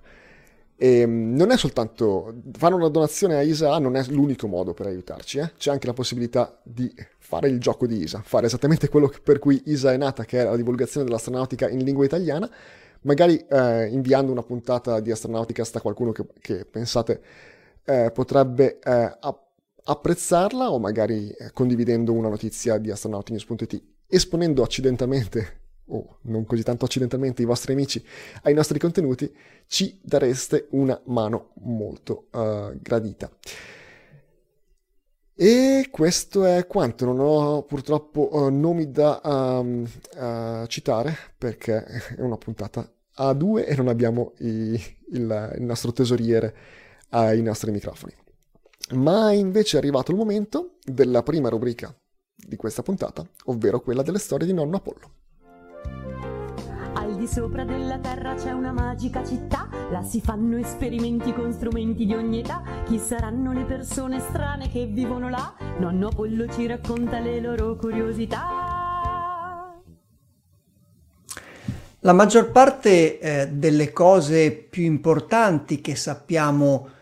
E ehm, non è soltanto fare una donazione a ISA non è l'unico modo per aiutarci, eh? c'è anche la possibilità di fare il gioco di ISA, fare esattamente quello per cui ISA è nata, che è la divulgazione dell'astronautica in lingua italiana, magari eh, inviando una puntata di astronautica a qualcuno che, che pensate eh, potrebbe eh, apprezzarla o magari eh, condividendo una notizia di astronautinews.it, esponendo accidentalmente o non così tanto accidentalmente i vostri amici ai nostri contenuti, ci dareste una mano molto uh, gradita. E questo è quanto, non ho purtroppo uh, nomi da um, uh, citare perché è una puntata a due e non abbiamo i, il, il nostro tesoriere ai nostri microfoni. Ma invece è arrivato il momento della prima rubrica di questa puntata, ovvero quella delle storie di nonno Apollo. Al di sopra della terra c'è una magica città, là si fanno esperimenti con strumenti di ogni età. Chi saranno le persone strane che vivono là? Nonno Apollo ci racconta le loro curiosità. La maggior parte eh, delle cose più importanti che sappiamo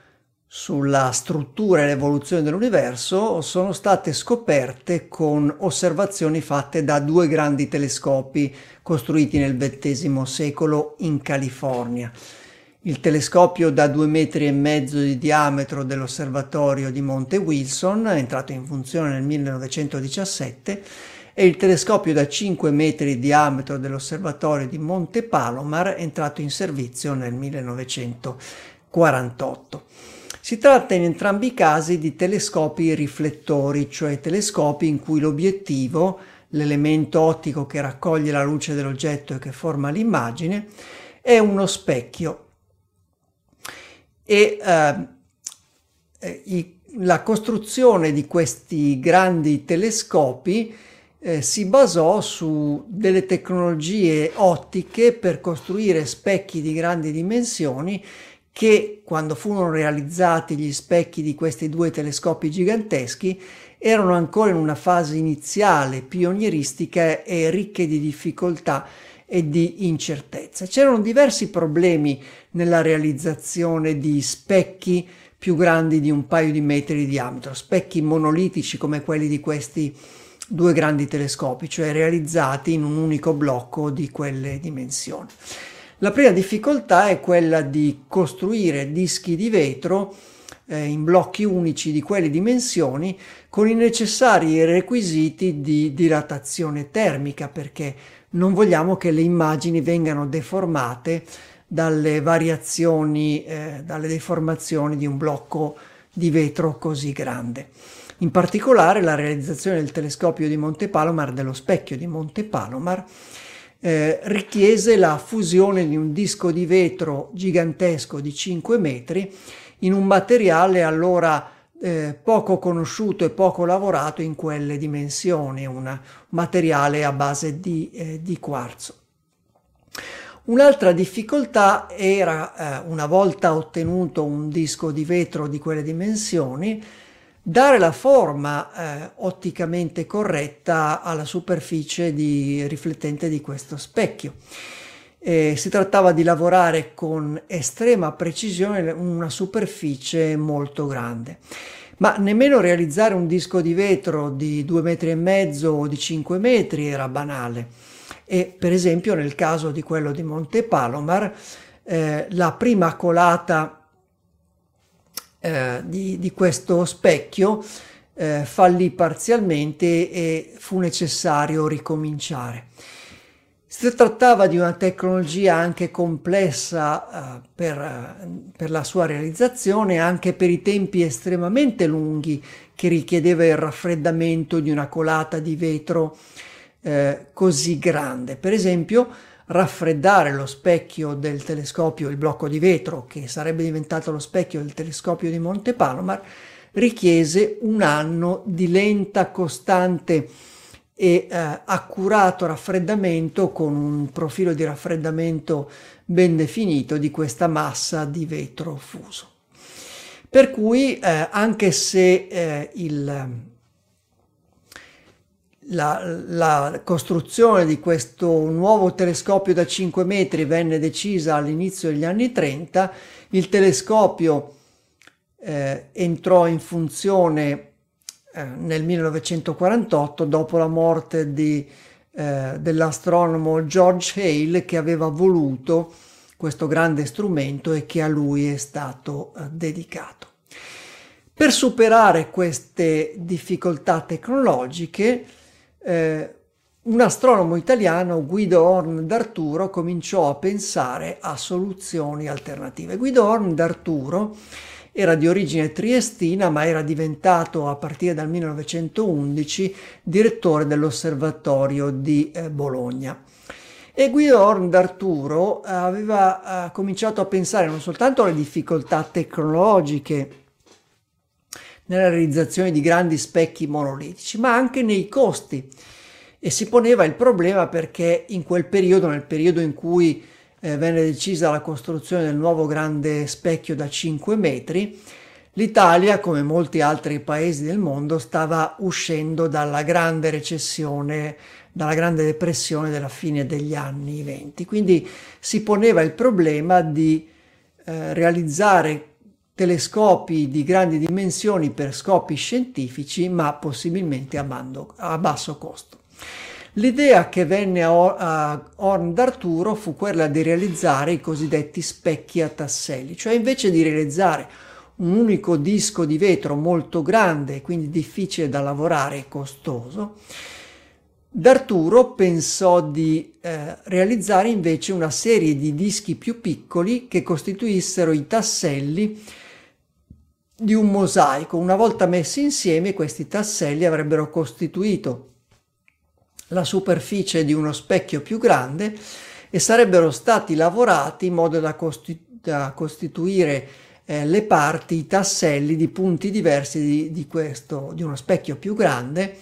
sulla struttura e l'evoluzione dell'universo sono state scoperte con osservazioni fatte da due grandi telescopi costruiti nel XX secolo in California. Il telescopio da due metri e mezzo di diametro dell'osservatorio di Monte Wilson, entrato in funzione nel 1917, e il telescopio da 5 metri di diametro dell'osservatorio di Monte Palomar, entrato in servizio nel 1948. Si tratta in entrambi i casi di telescopi riflettori, cioè telescopi in cui l'obiettivo, l'elemento ottico che raccoglie la luce dell'oggetto e che forma l'immagine, è uno specchio. E eh, eh i, la costruzione di questi grandi telescopi eh, si basò su delle tecnologie ottiche per costruire specchi di grandi dimensioni che quando furono realizzati gli specchi di questi due telescopi giganteschi erano ancora in una fase iniziale, pionieristica e ricche di difficoltà e di incertezza. C'erano diversi problemi nella realizzazione di specchi più grandi di un paio di metri di diametro, specchi monolitici come quelli di questi due grandi telescopi, cioè realizzati in un unico blocco di quelle dimensioni. La prima difficoltà è quella di costruire dischi di vetro eh, in blocchi unici di quelle dimensioni con i necessari requisiti di dilatazione termica perché non vogliamo che le immagini vengano deformate dalle variazioni, eh, dalle deformazioni di un blocco di vetro così grande. In particolare la realizzazione del telescopio di Monte Palomar, dello specchio di Monte Palomar, eh, richiese la fusione di un disco di vetro gigantesco di 5 metri in un materiale allora eh, poco conosciuto e poco lavorato in quelle dimensioni, un materiale a base di, eh, di quarzo. Un'altra difficoltà era, eh, una volta ottenuto un disco di vetro di quelle dimensioni, dare la forma eh, otticamente corretta alla superficie di, riflettente di questo specchio. Eh, si trattava di lavorare con estrema precisione una superficie molto grande. Ma nemmeno realizzare un disco di vetro di 2 metri e mezzo o di 5 metri era banale. E per esempio nel caso di quello di Monte Palomar, eh, la prima colata eh, di, di, questo specchio eh, fallì parzialmente e fu necessario ricominciare. Si trattava di una tecnologia anche complessa eh, per, eh, per, la sua realizzazione, anche per i tempi estremamente lunghi che richiedeva il raffreddamento di una colata di vetro eh, così grande. Per esempio, raffreddare lo specchio del telescopio, il blocco di vetro che sarebbe diventato lo specchio del telescopio di Monte Palomar, richiese un anno di lenta, costante e eh, accurato raffreddamento con un profilo di raffreddamento ben definito di questa massa di vetro fuso. Per cui eh, anche se eh, il, la, la, costruzione di questo nuovo telescopio da 5 metri venne decisa all'inizio degli anni 30, il telescopio eh, entrò in funzione eh, nel 1948 dopo la morte di, eh, dell'astronomo George Hale che aveva voluto questo grande strumento e che a lui è stato eh, dedicato. Per superare queste difficoltà tecnologiche, eh, un astronomo italiano, Guido Horn d'Arturo, cominciò a pensare a soluzioni alternative. Guido Horn d'Arturo era di origine triestina, ma era diventato a partire dal 1911 direttore dell'osservatorio di eh, Bologna. E Guido Horn d'Arturo aveva eh, cominciato a pensare non soltanto alle difficoltà tecnologiche nella realizzazione di grandi specchi monolitici, ma anche nei costi. E si poneva il problema perché in quel periodo, nel periodo in cui eh, venne decisa la costruzione del nuovo grande specchio da 5 metri, l'Italia, come molti altri paesi del mondo, stava uscendo dalla grande recessione, dalla grande depressione della fine degli anni 20. Quindi si poneva il problema di eh, realizzare telescopi di grandi dimensioni per scopi scientifici, ma possibilmente a, bando, a basso costo. L'idea che venne a Horn d'Arturo fu quella di realizzare i cosiddetti specchi a tasselli, cioè invece di realizzare un unico disco di vetro molto grande, quindi difficile da lavorare e costoso, D'Arturo pensò di eh, realizzare invece una serie di dischi più piccoli che costituissero i tasselli di un mosaico. Una volta messi insieme questi tasselli avrebbero costituito la superficie di uno specchio più grande e sarebbero stati lavorati in modo da, costitu- da costituire eh, le parti, i tasselli di punti diversi di, di, questo, di uno specchio più grande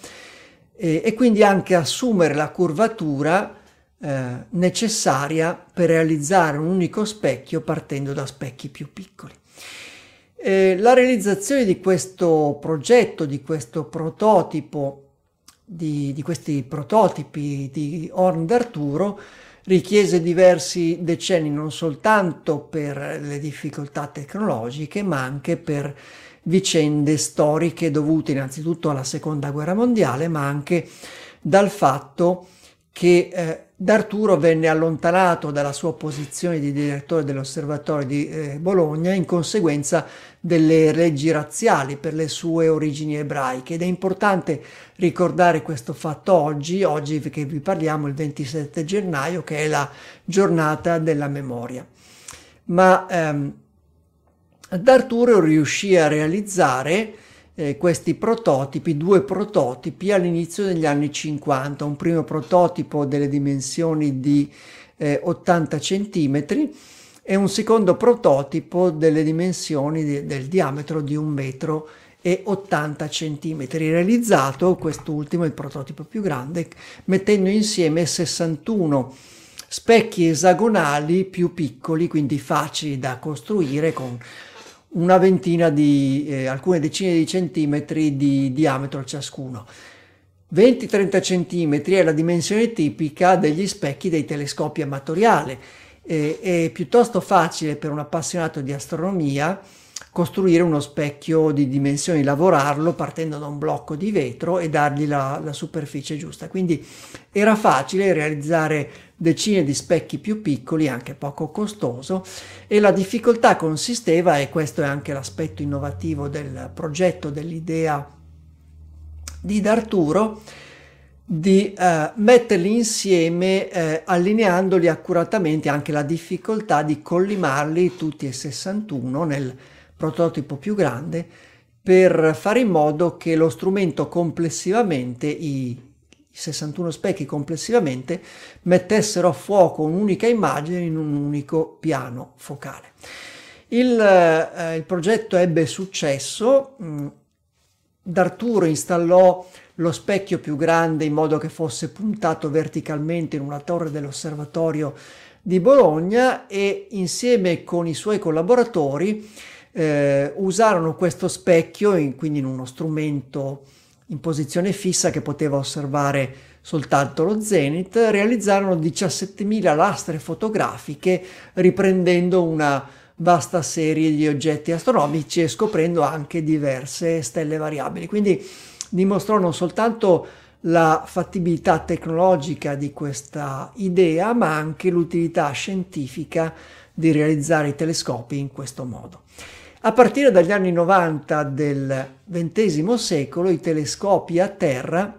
eh, e quindi anche assumere la curvatura eh, necessaria per realizzare un unico specchio partendo da specchi più piccoli. Eh, la realizzazione di questo progetto, di questo prototipo, di, di questi prototipi di Horn d'Arturo richiese diversi decenni non soltanto per le difficoltà tecnologiche ma anche per vicende storiche dovute innanzitutto alla seconda guerra mondiale ma anche dal fatto che eh, D'Arturo venne allontanato dalla sua posizione di direttore dell'osservatorio di eh, Bologna in conseguenza delle leggi razziali per le sue origini ebraiche ed è importante ricordare questo fatto oggi, oggi che vi parliamo il 27 gennaio che è la giornata della memoria. Ma ehm, D'Arturo riuscì a realizzare eh, questi prototipi, due prototipi all'inizio degli anni 50, un primo prototipo delle dimensioni di eh, 80 cm e un secondo prototipo delle dimensioni di, del diametro di un metro e 80 cm, realizzato quest'ultimo, il prototipo più grande, mettendo insieme 61 specchi esagonali più piccoli, quindi facili da costruire con una ventina di, eh, alcune decine di centimetri di diametro ciascuno. 20-30 centimetri è la dimensione tipica degli specchi dei telescopi amatoriali. Eh, è piuttosto facile per un appassionato di astronomia costruire uno specchio di dimensioni, lavorarlo partendo da un blocco di vetro e dargli la, la superficie giusta. Quindi era facile realizzare decine di specchi più piccoli, anche poco costoso, e la difficoltà consisteva, e questo è anche l'aspetto innovativo del progetto, dell'idea di D'Arturo, di eh, metterli insieme eh, allineandoli accuratamente, anche la difficoltà di collimarli tutti e 61 nel prototipo più grande per fare in modo che lo strumento complessivamente, i, 61 specchi complessivamente, mettessero a fuoco un'unica immagine in un unico piano focale. Il, eh, il progetto ebbe successo, mm, D'Arturo installò lo specchio più grande in modo che fosse puntato verticalmente in una torre dell'osservatorio di Bologna e insieme con i suoi collaboratori eh, usarono questo specchio, in, quindi in uno strumento in posizione fissa che poteva osservare soltanto lo zenith, realizzarono 17.000 lastre fotografiche riprendendo una vasta serie di oggetti astronomici e scoprendo anche diverse stelle variabili. Quindi dimostrò non soltanto la fattibilità tecnologica di questa idea, ma anche l'utilità scientifica di realizzare i telescopi in questo modo. A partire dagli anni 90 del XX secolo i telescopi a terra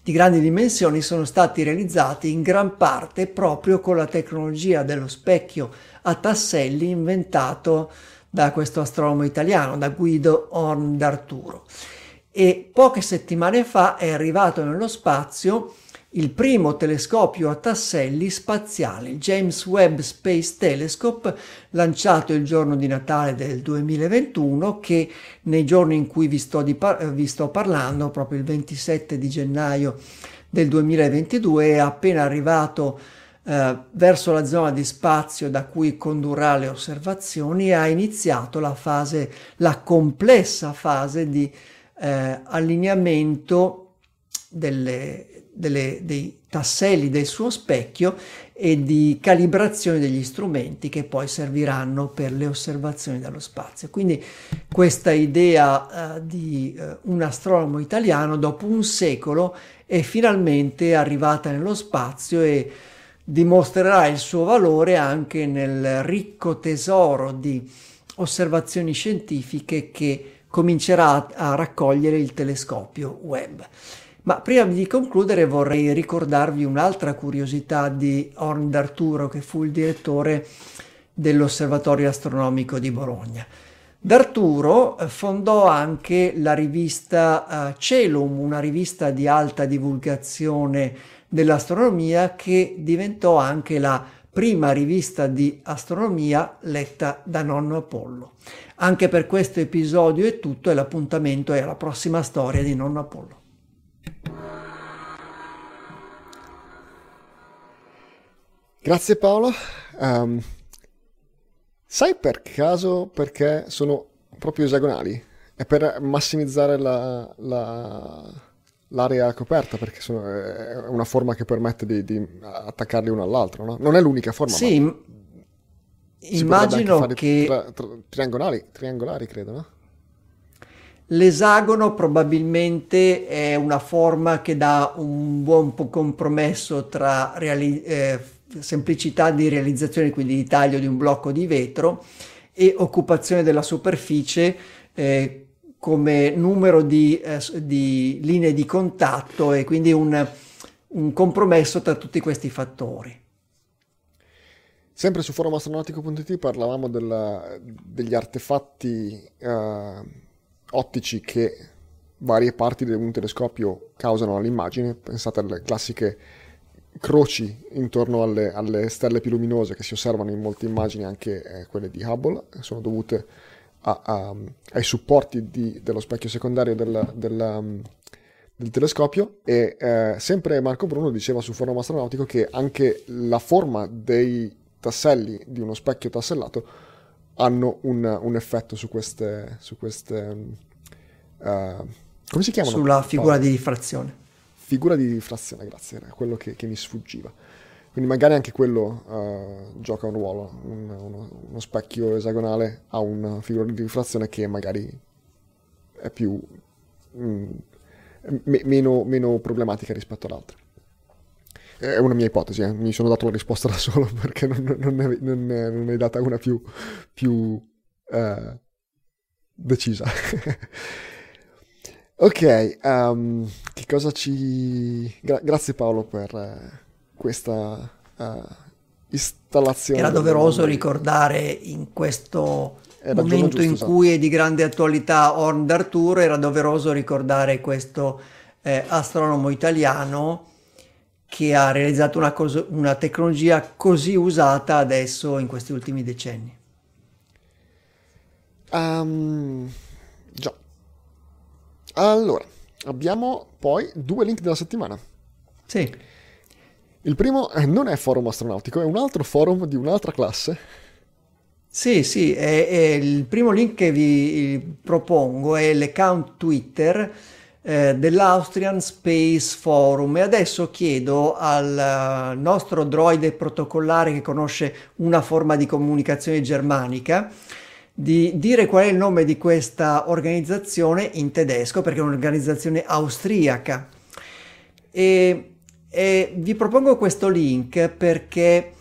di grandi dimensioni sono stati realizzati in gran parte proprio con la tecnologia dello specchio a tasselli inventato da questo astronomo italiano, da Guido Horn d'Arturo. E poche settimane fa è arrivato nello spazio il primo telescopio a tasselli spaziale, il James Webb Space Telescope, lanciato il giorno di Natale del 2021, che nei giorni in cui vi sto, par- vi sto parlando, proprio il 27 di gennaio del 2022, è appena arrivato eh, verso la zona di spazio da cui condurrà le osservazioni e ha iniziato la fase, la complessa fase di eh, allineamento delle, delle, dei tasselli del suo specchio e di calibrazione degli strumenti che poi serviranno per le osservazioni dallo spazio. Quindi questa idea uh, di uh, un astronomo italiano dopo un secolo è finalmente arrivata nello spazio e dimostrerà il suo valore anche nel ricco tesoro di osservazioni scientifiche che comincerà a raccogliere il telescopio Webb. Ma prima di concludere vorrei ricordarvi un'altra curiosità di Horn d'Arturo, che fu il direttore dell'Osservatorio Astronomico di Bologna. D'Arturo eh, fondò anche la rivista uh, Celum, una rivista di alta divulgazione dell'astronomia che diventò anche la prima rivista di astronomia letta da nonno Apollo. Anche per questo episodio è tutto e l'appuntamento è alla prossima storia di nonno Apollo. Grazie Paolo. Um, sai per caso perché sono proprio esagonali? È per massimizzare la, la, l'area coperta, perché sono, è una forma che permette di, di attaccarli uno all'altro, no? Non è l'unica forma, sì, ma... Immagino che... Tra, tra, triangolari, triangolari, credo, no? L'esagono probabilmente è una forma che dà un buon compromesso tra reali- eh, semplicità di realizzazione, quindi di taglio di un blocco di vetro, e occupazione della superficie eh, come numero di, eh, di, linee di contatto e quindi un, un compromesso tra tutti questi fattori. Sempre su forumastronautico.it parlavamo della, degli artefatti uh, ottici che varie parti di un telescopio causano all'immagine, pensate alle classiche croci intorno alle, alle stelle più luminose che si osservano in molte immagini, anche eh, quelle di Hubble, sono dovute a, a, ai supporti di, dello specchio secondario del, del, del telescopio e eh, sempre Marco Bruno diceva sul forum astronautico che anche la forma dei tasselli di uno specchio tassellato hanno un, un, effetto su queste... Su queste uh, come si chiamano? Sulla figura di rifrazione. Figura di rifrazione, grazie, era quello che, che mi sfuggiva. Quindi magari anche quello uh, gioca un ruolo, un, uno, uno, specchio esagonale ha una figura di rifrazione che magari è più mm, me, meno, meno, problematica rispetto all'altra. È una mia ipotesi, eh. mi sono dato la risposta da solo perché non, non, ne, non, ne, non ne, hai data una più, più uh, decisa. ok, um, che cosa ci... Gra- grazie Paolo per... Uh, questa uh, installazione. Era doveroso ricordare in questo era momento giusto, in esatto. cui è di grande attualità Horn d'Arturo, era doveroso ricordare questo eh, astronomo italiano che ha realizzato una, cosa, una tecnologia così usata adesso in questi ultimi decenni. Um, già. Allora, abbiamo poi due link della settimana. Sì. Il primo eh, non è forum astronautico, è un altro forum di un'altra classe. Sì, sì, è, è il primo link che vi propongo è l'account Twitter eh, dell'Austrian Space Forum e adesso chiedo al nostro droide protocollare che conosce una forma di comunicazione germanica di dire qual è il nome di questa organizzazione in tedesco perché è un'organizzazione austriaca. E e vi propongo questo link perché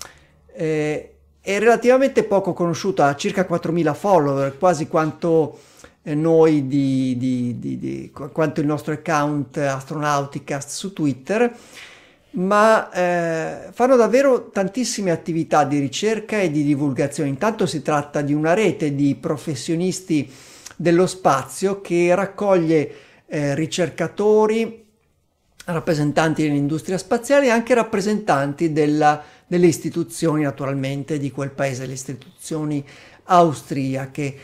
eh, è relativamente poco conosciuto, ha circa 4.000 follower, quasi quanto eh, noi di, di, di, di, quanto il nostro account Astronauticast su Twitter, ma eh, fanno davvero tantissime attività di ricerca e di divulgazione. Intanto si tratta di una rete di professionisti dello spazio che raccoglie eh, ricercatori, rappresentanti dell'industria spaziale e anche rappresentanti della, delle istituzioni naturalmente di quel paese, le istituzioni austriache,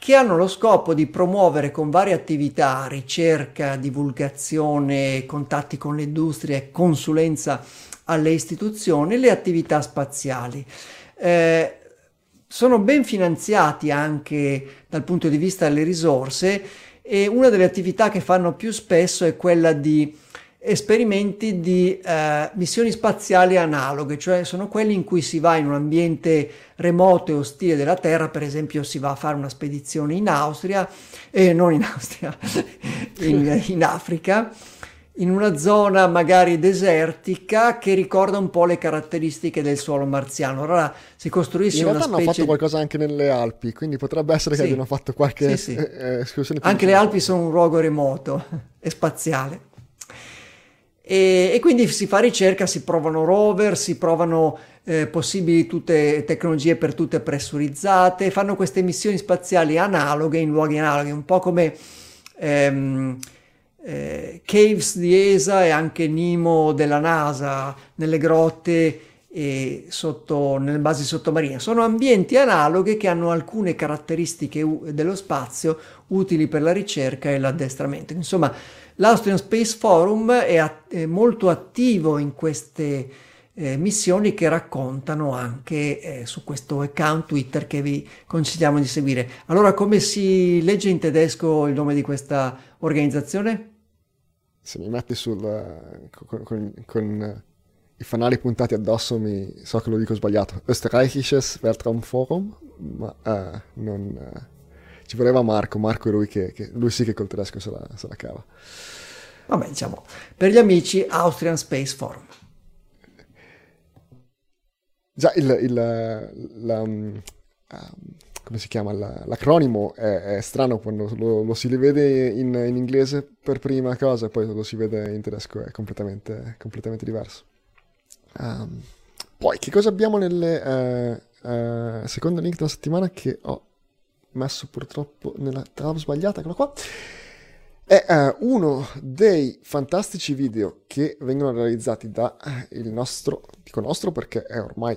che hanno lo scopo di promuovere con varie attività, ricerca, divulgazione, contatti con l'industria e consulenza alle istituzioni, le attività spaziali. Eh, sono ben finanziati anche dal punto di vista delle risorse e una delle attività che fanno più spesso è quella di esperimenti di eh, missioni spaziali analoghe, cioè sono quelli in cui si va in un ambiente remoto e ostile della Terra, per esempio si va a fare una spedizione in Austria, eh, non in Austria, in, in Africa, in una zona magari desertica che ricorda un po' le caratteristiche del suolo marziano. Allora si costruisce una specie... hanno fatto qualcosa anche nelle Alpi, quindi potrebbe essere che sì. abbiano fatto qualche sì, sì. Eh, escursione. Anche le Alpi sono un luogo remoto e spaziale. E, e, quindi si fa ricerca, si provano rover, si provano eh, possibili tutte tecnologie per tutte pressurizzate, fanno queste missioni spaziali analoghe in luoghi analoghi, un po' come ehm, eh, Caves di ESA e anche NIMO della NASA nelle grotte e sotto, nelle basi sottomarine. Sono ambienti analoghi che hanno alcune caratteristiche dello spazio utili per la ricerca e l'addestramento. Insomma, L'Austrian Space Forum è, a- è molto attivo in queste eh, missioni che raccontano anche eh, su questo account Twitter che vi consigliamo di seguire. Allora, come si legge in tedesco il nome di questa organizzazione? Se mi metti sul, eh, con, con, con eh, i fanali puntati addosso mi, so che lo dico sbagliato. Österreichisches Weltraumforum, ma uh, non... Ci voleva Marco, Marco è lui che, che, lui sì che col tedesco se la, se la cava. Vabbè, diciamo, per gli amici Austrian Space Forum. Già, il, il la, um, come si chiama? La, l'acronimo è, è, strano quando lo, lo si vede in, in, inglese per prima cosa e poi lo si vede in tedesco è completamente, completamente diverso. Um, poi, che cosa abbiamo nelle uh, uh, seconde link della settimana che ho messo purtroppo nella tab sbagliata, eccola qua. È uh, uno dei fantastici video che vengono realizzati da uh, il nostro, dico nostro perché è ormai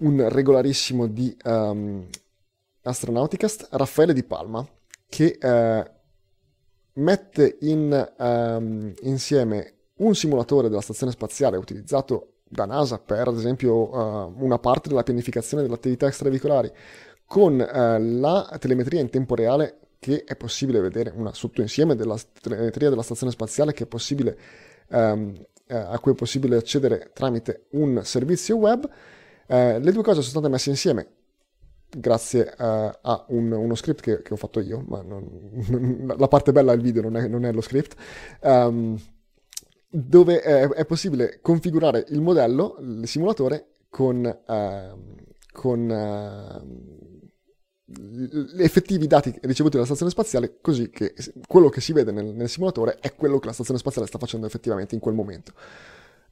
un regolarissimo di um, Astronauticast, Raffaele Di Palma, che uh, mette in, um, insieme un simulatore della stazione spaziale utilizzato da NASA per, ad esempio, una parte della pianificazione delle attività extraveicolari, con eh, la telemetria in tempo reale che è possibile vedere, una sottoinsieme della telemetria della stazione spaziale che è possibile, ehm, eh, a cui è possibile accedere tramite un servizio web. Eh, le due cose sono state messe insieme grazie uh, a un, uno script che, che, ho fatto io, ma non, non, la parte bella del video non è, non è lo script, um, dove è, è, possibile configurare il modello, il simulatore, con, uh, con uh, effettivi dati ricevuti dalla stazione spaziale, così che quello che si vede nel, nel simulatore è quello che la stazione spaziale sta facendo effettivamente in quel momento.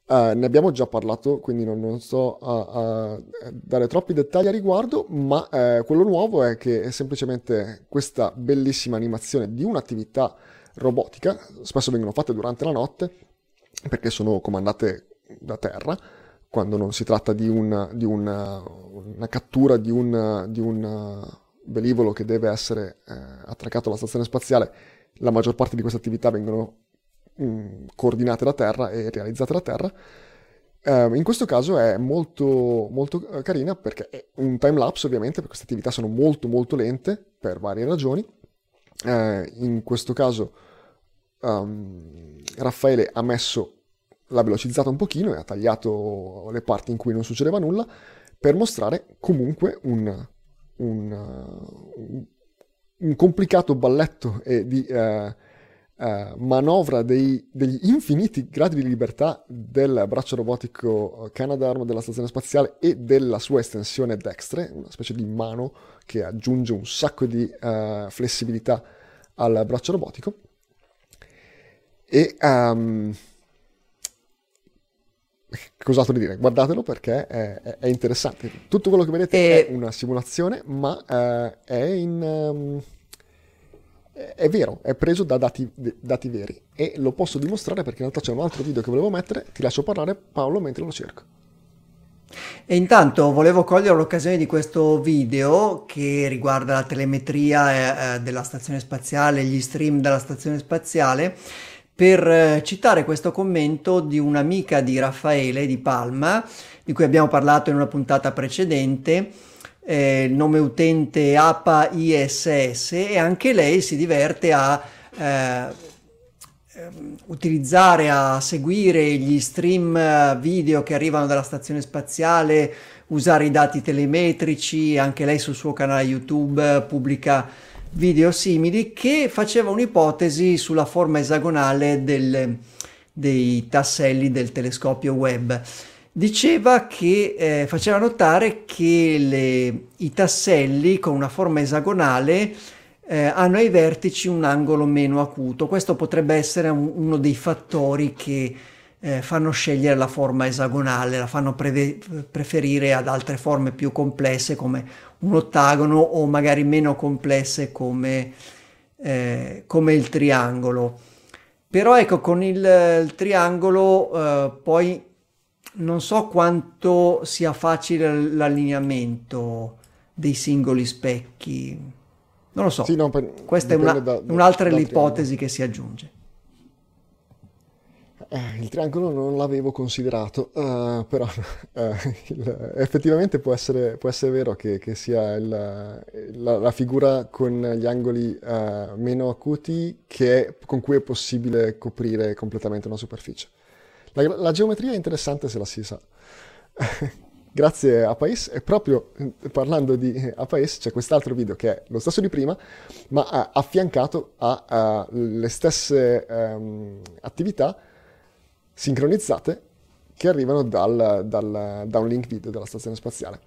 Uh, ne abbiamo già parlato, quindi non, non sto a, a, dare troppi dettagli a riguardo, ma uh, quello nuovo è che è semplicemente questa bellissima animazione di un'attività robotica, spesso vengono fatte durante la notte, perché sono comandate da terra, quando non si tratta di, un, di una, una, cattura di un, di un, velivolo che deve essere eh, attraccato alla stazione spaziale, la maggior parte di queste attività vengono Mm, coordinate da terra e realizzate da terra. Uh, in questo caso è molto, molto eh, carina perché è un time lapse ovviamente, perché queste attività sono molto molto lente per varie ragioni. Uh, in questo caso um, Raffaele ha messo l'ha velocizzata un pochino e ha tagliato le parti in cui non succedeva nulla per mostrare comunque un, un, un complicato balletto di uh, eh, manovra dei, degli infiniti gradi di libertà del braccio robotico Canadarm della stazione spaziale e della sua estensione dextre, una specie di mano che aggiunge un sacco di uh, flessibilità al braccio robotico. E um, cos'altro di dire? Guardatelo perché è, è, interessante. Tutto quello che vedete e... è una simulazione, ma uh, è in. Um, è vero, è preso da dati, dati, veri e lo posso dimostrare perché in realtà c'è un altro video che volevo mettere, ti lascio parlare Paolo mentre lo cerco. E intanto volevo cogliere l'occasione di questo video che riguarda la telemetria eh, eh della stazione spaziale, gli stream della stazione spaziale, per eh, citare questo commento di un'amica di Raffaele di Palma, di cui abbiamo parlato in una puntata precedente, eh, il nome utente APA ISS e anche lei si diverte a eh, ehm, utilizzare, a seguire gli stream eh, video che arrivano dalla stazione spaziale, usare i dati telemetrici, anche lei sul suo canale YouTube pubblica video simili che faceva un'ipotesi sulla forma esagonale del, dei tasselli del telescopio Webb diceva che eh, faceva notare che le, i tasselli con una forma esagonale eh, hanno ai vertici un angolo meno acuto. Questo potrebbe essere un, uno dei fattori che eh, fanno scegliere la forma esagonale, la fanno preve- preferire ad altre forme più complesse come un ottagono o magari meno complesse come, eh, come il triangolo. Però ecco, con il, il triangolo eh, poi non so quanto sia facile l'allineamento dei singoli specchi. Non lo so. Sì, no, per, Questa è una, da, un'altra ipotesi che si aggiunge. Eh, il triangolo non l'avevo considerato, uh, però uh, il, effettivamente può essere, può essere, vero che, che sia il, la, la, figura con gli angoli uh, meno acuti che, con cui è possibile coprire completamente una superficie. La, la geometria è interessante se la si sa. Grazie a Pais e proprio parlando di Apais c'è quest'altro video che è lo stesso di prima ma affiancato alle stesse um, attività sincronizzate che arrivano dal, dal, da un link video della stazione spaziale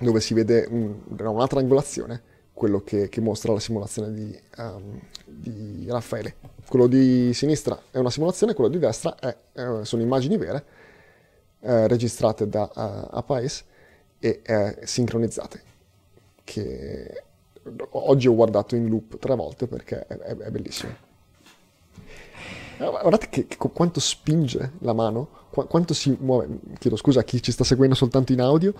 dove si vede un, un'altra angolazione quello che, che, mostra la simulazione di, um, di, Raffaele. Quello di sinistra è una simulazione, quello di destra è, eh, sono immagini vere eh, registrate da uh, Apais e eh, sincronizzate, che oggi ho guardato in loop tre volte perché è, è, è bellissimo. Eh, guardate che, che, quanto spinge la mano, qu- quanto si muove. Chiedo scusa a chi ci sta seguendo soltanto in audio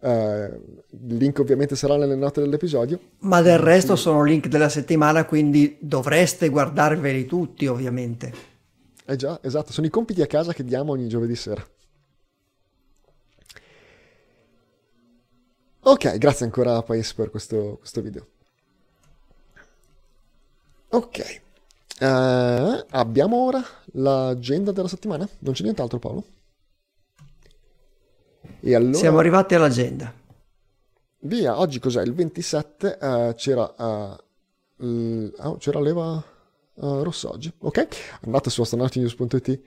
Uh, il link ovviamente sarà nelle note dell'episodio. Ma del resto sono link della settimana, quindi dovreste guardarveli tutti, ovviamente. Eh già, esatto, sono i compiti a casa che diamo ogni giovedì sera. Ok, grazie ancora Pais per questo, questo video. Ok, uh, abbiamo ora l'agenda della settimana? Non c'è nient'altro Paolo? E allora... Siamo arrivati all'agenda. Via, oggi cos'è? Il 27 uh, eh, c'era, uh, l... oh, c'era l'Eva Rossa oggi, ok? Andate su astronautinews.it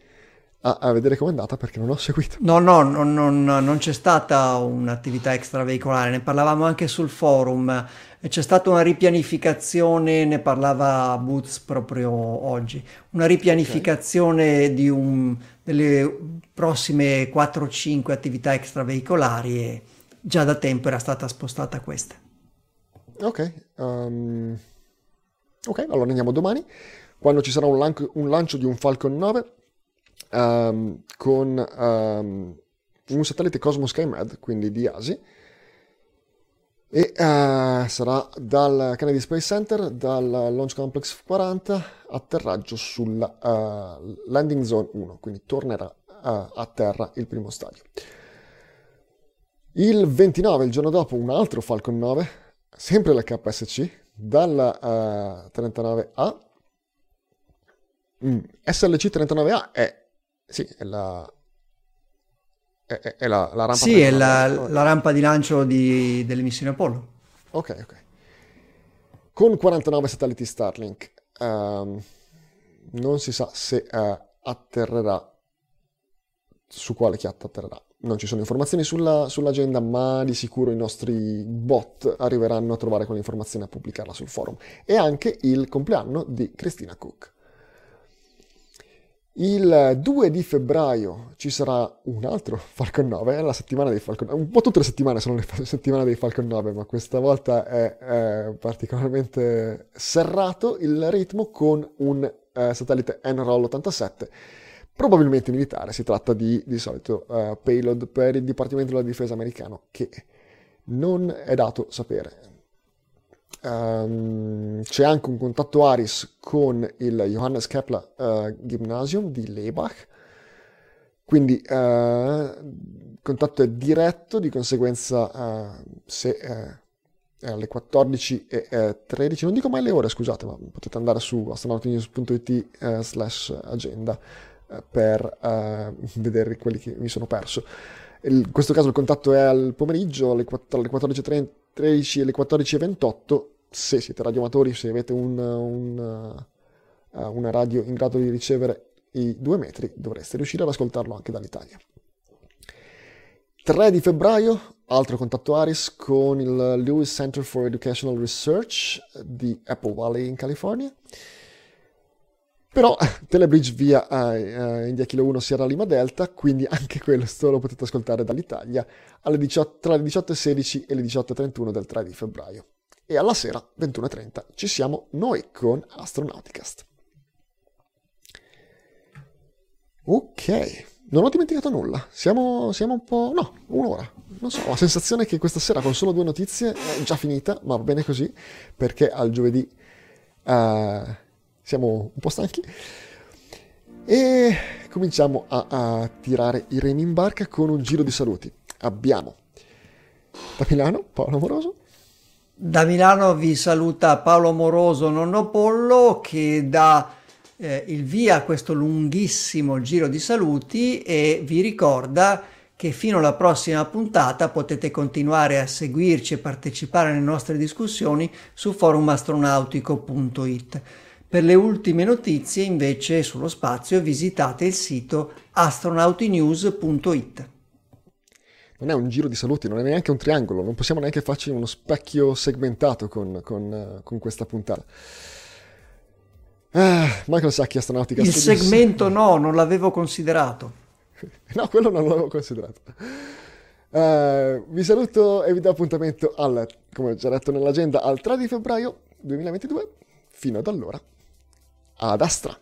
a, a vedere com'è andata perché non ho seguito. No, no, no, non, non c'è stata un'attività extraveicolare, ne parlavamo anche sul forum, c'è stata una ripianificazione, ne parlava Boots proprio oggi, una ripianificazione okay. di un, delle prossime 4-5 attività extraveicolari e già da tempo era stata spostata questa. Ok, um, ok, allora andiamo domani, quando ci sarà un, lan- un lancio di un Falcon 9 um, con um, un satellite Cosmos SkyMed, quindi di ASI, e uh, sarà dal Kennedy Space Center, dal Launch Complex 40, atterraggio sulla uh, Landing Zone 1, quindi tornerà uh, a terra il primo stadio. Il 29, il giorno dopo, un altro Falcon 9, sempre la KSC, dalla 39A. Mm, SLC 39A è sì, è la, è, è la, la rampa Sì, è la, la, rampa di lancio di, delle missioni Apollo. Ok, ok. Con 49 satelliti Starlink, um, non si sa se uh, atterrerà, su quale chiatta atterrerà. Non ci sono informazioni sulla, sull'agenda, ma di sicuro i nostri bot arriveranno a trovare quell'informazione e a pubblicarla sul forum. E anche il compleanno di Christina Cook. Il 2 di febbraio ci sarà un altro Falcon 9, è la settimana dei Falcon 9, un po' tutte le settimane sono le settimane dei Falcon 9, ma questa volta è, è particolarmente serrato il ritmo con un eh, satellite NROL 87, probabilmente militare, si tratta di, di solito uh, payload per il Dipartimento della Difesa americano, che non è dato sapere. Um, c'è anche un contatto ARIS con il Johannes Kepler uh, Gymnasium di Leibach, quindi il contatto è diretto, di conseguenza uh, se alle 14.13, non dico mai le ore, scusate, ma potete andare su astronautinews.it slash agenda per vedere quelli che mi sono perso. In questo caso il contatto è al pomeriggio alle 14.30 13 alle 14.28, se siete radioamatori, se avete un, un, uh, una radio in grado di ricevere i due metri, dovreste riuscire ad ascoltarlo anche dall'Italia. 3 di febbraio, altro contatto ARIS con il Lewis Center for Educational Research di Apple Valley in California. Però Telebridge via uh, India Kilo 1 Sierra Lima Delta, quindi anche questo lo potete ascoltare dall'Italia 18, tra le 18.16 e le 18.31 del 3 di febbraio. E alla sera, 21.30, ci siamo noi con Astronauticast. Ok, non ho dimenticato nulla. Siamo, siamo un po'... no, un'ora. Non so, ho la sensazione che questa sera con solo due notizie è già finita, ma va bene così, perché al giovedì... Uh, siamo un po' stanchi. E cominciamo a, a tirare i remi in barca con un giro di saluti. Abbiamo da Milano Paolo Moroso. Da Milano vi saluta Paolo Moroso Nonno Pollo che dà eh, il via a questo lunghissimo giro di saluti e vi ricorda che fino alla prossima puntata potete continuare a seguirci e partecipare alle nostre discussioni su forumastronautico.it. Per le ultime notizie invece sullo spazio visitate il sito astronautinews.it. Non è un giro di saluti, non è neanche un triangolo, non possiamo neanche farci uno specchio segmentato con, con, uh, con questa puntata. Ah, Michael Sacchi, astronautica. Il Studios. segmento no, non l'avevo considerato. no, quello non l'avevo considerato. Uh, vi saluto e vi do appuntamento al, come ho già detto nell'agenda, al 3 di febbraio 2022. Fino ad allora ad Astra.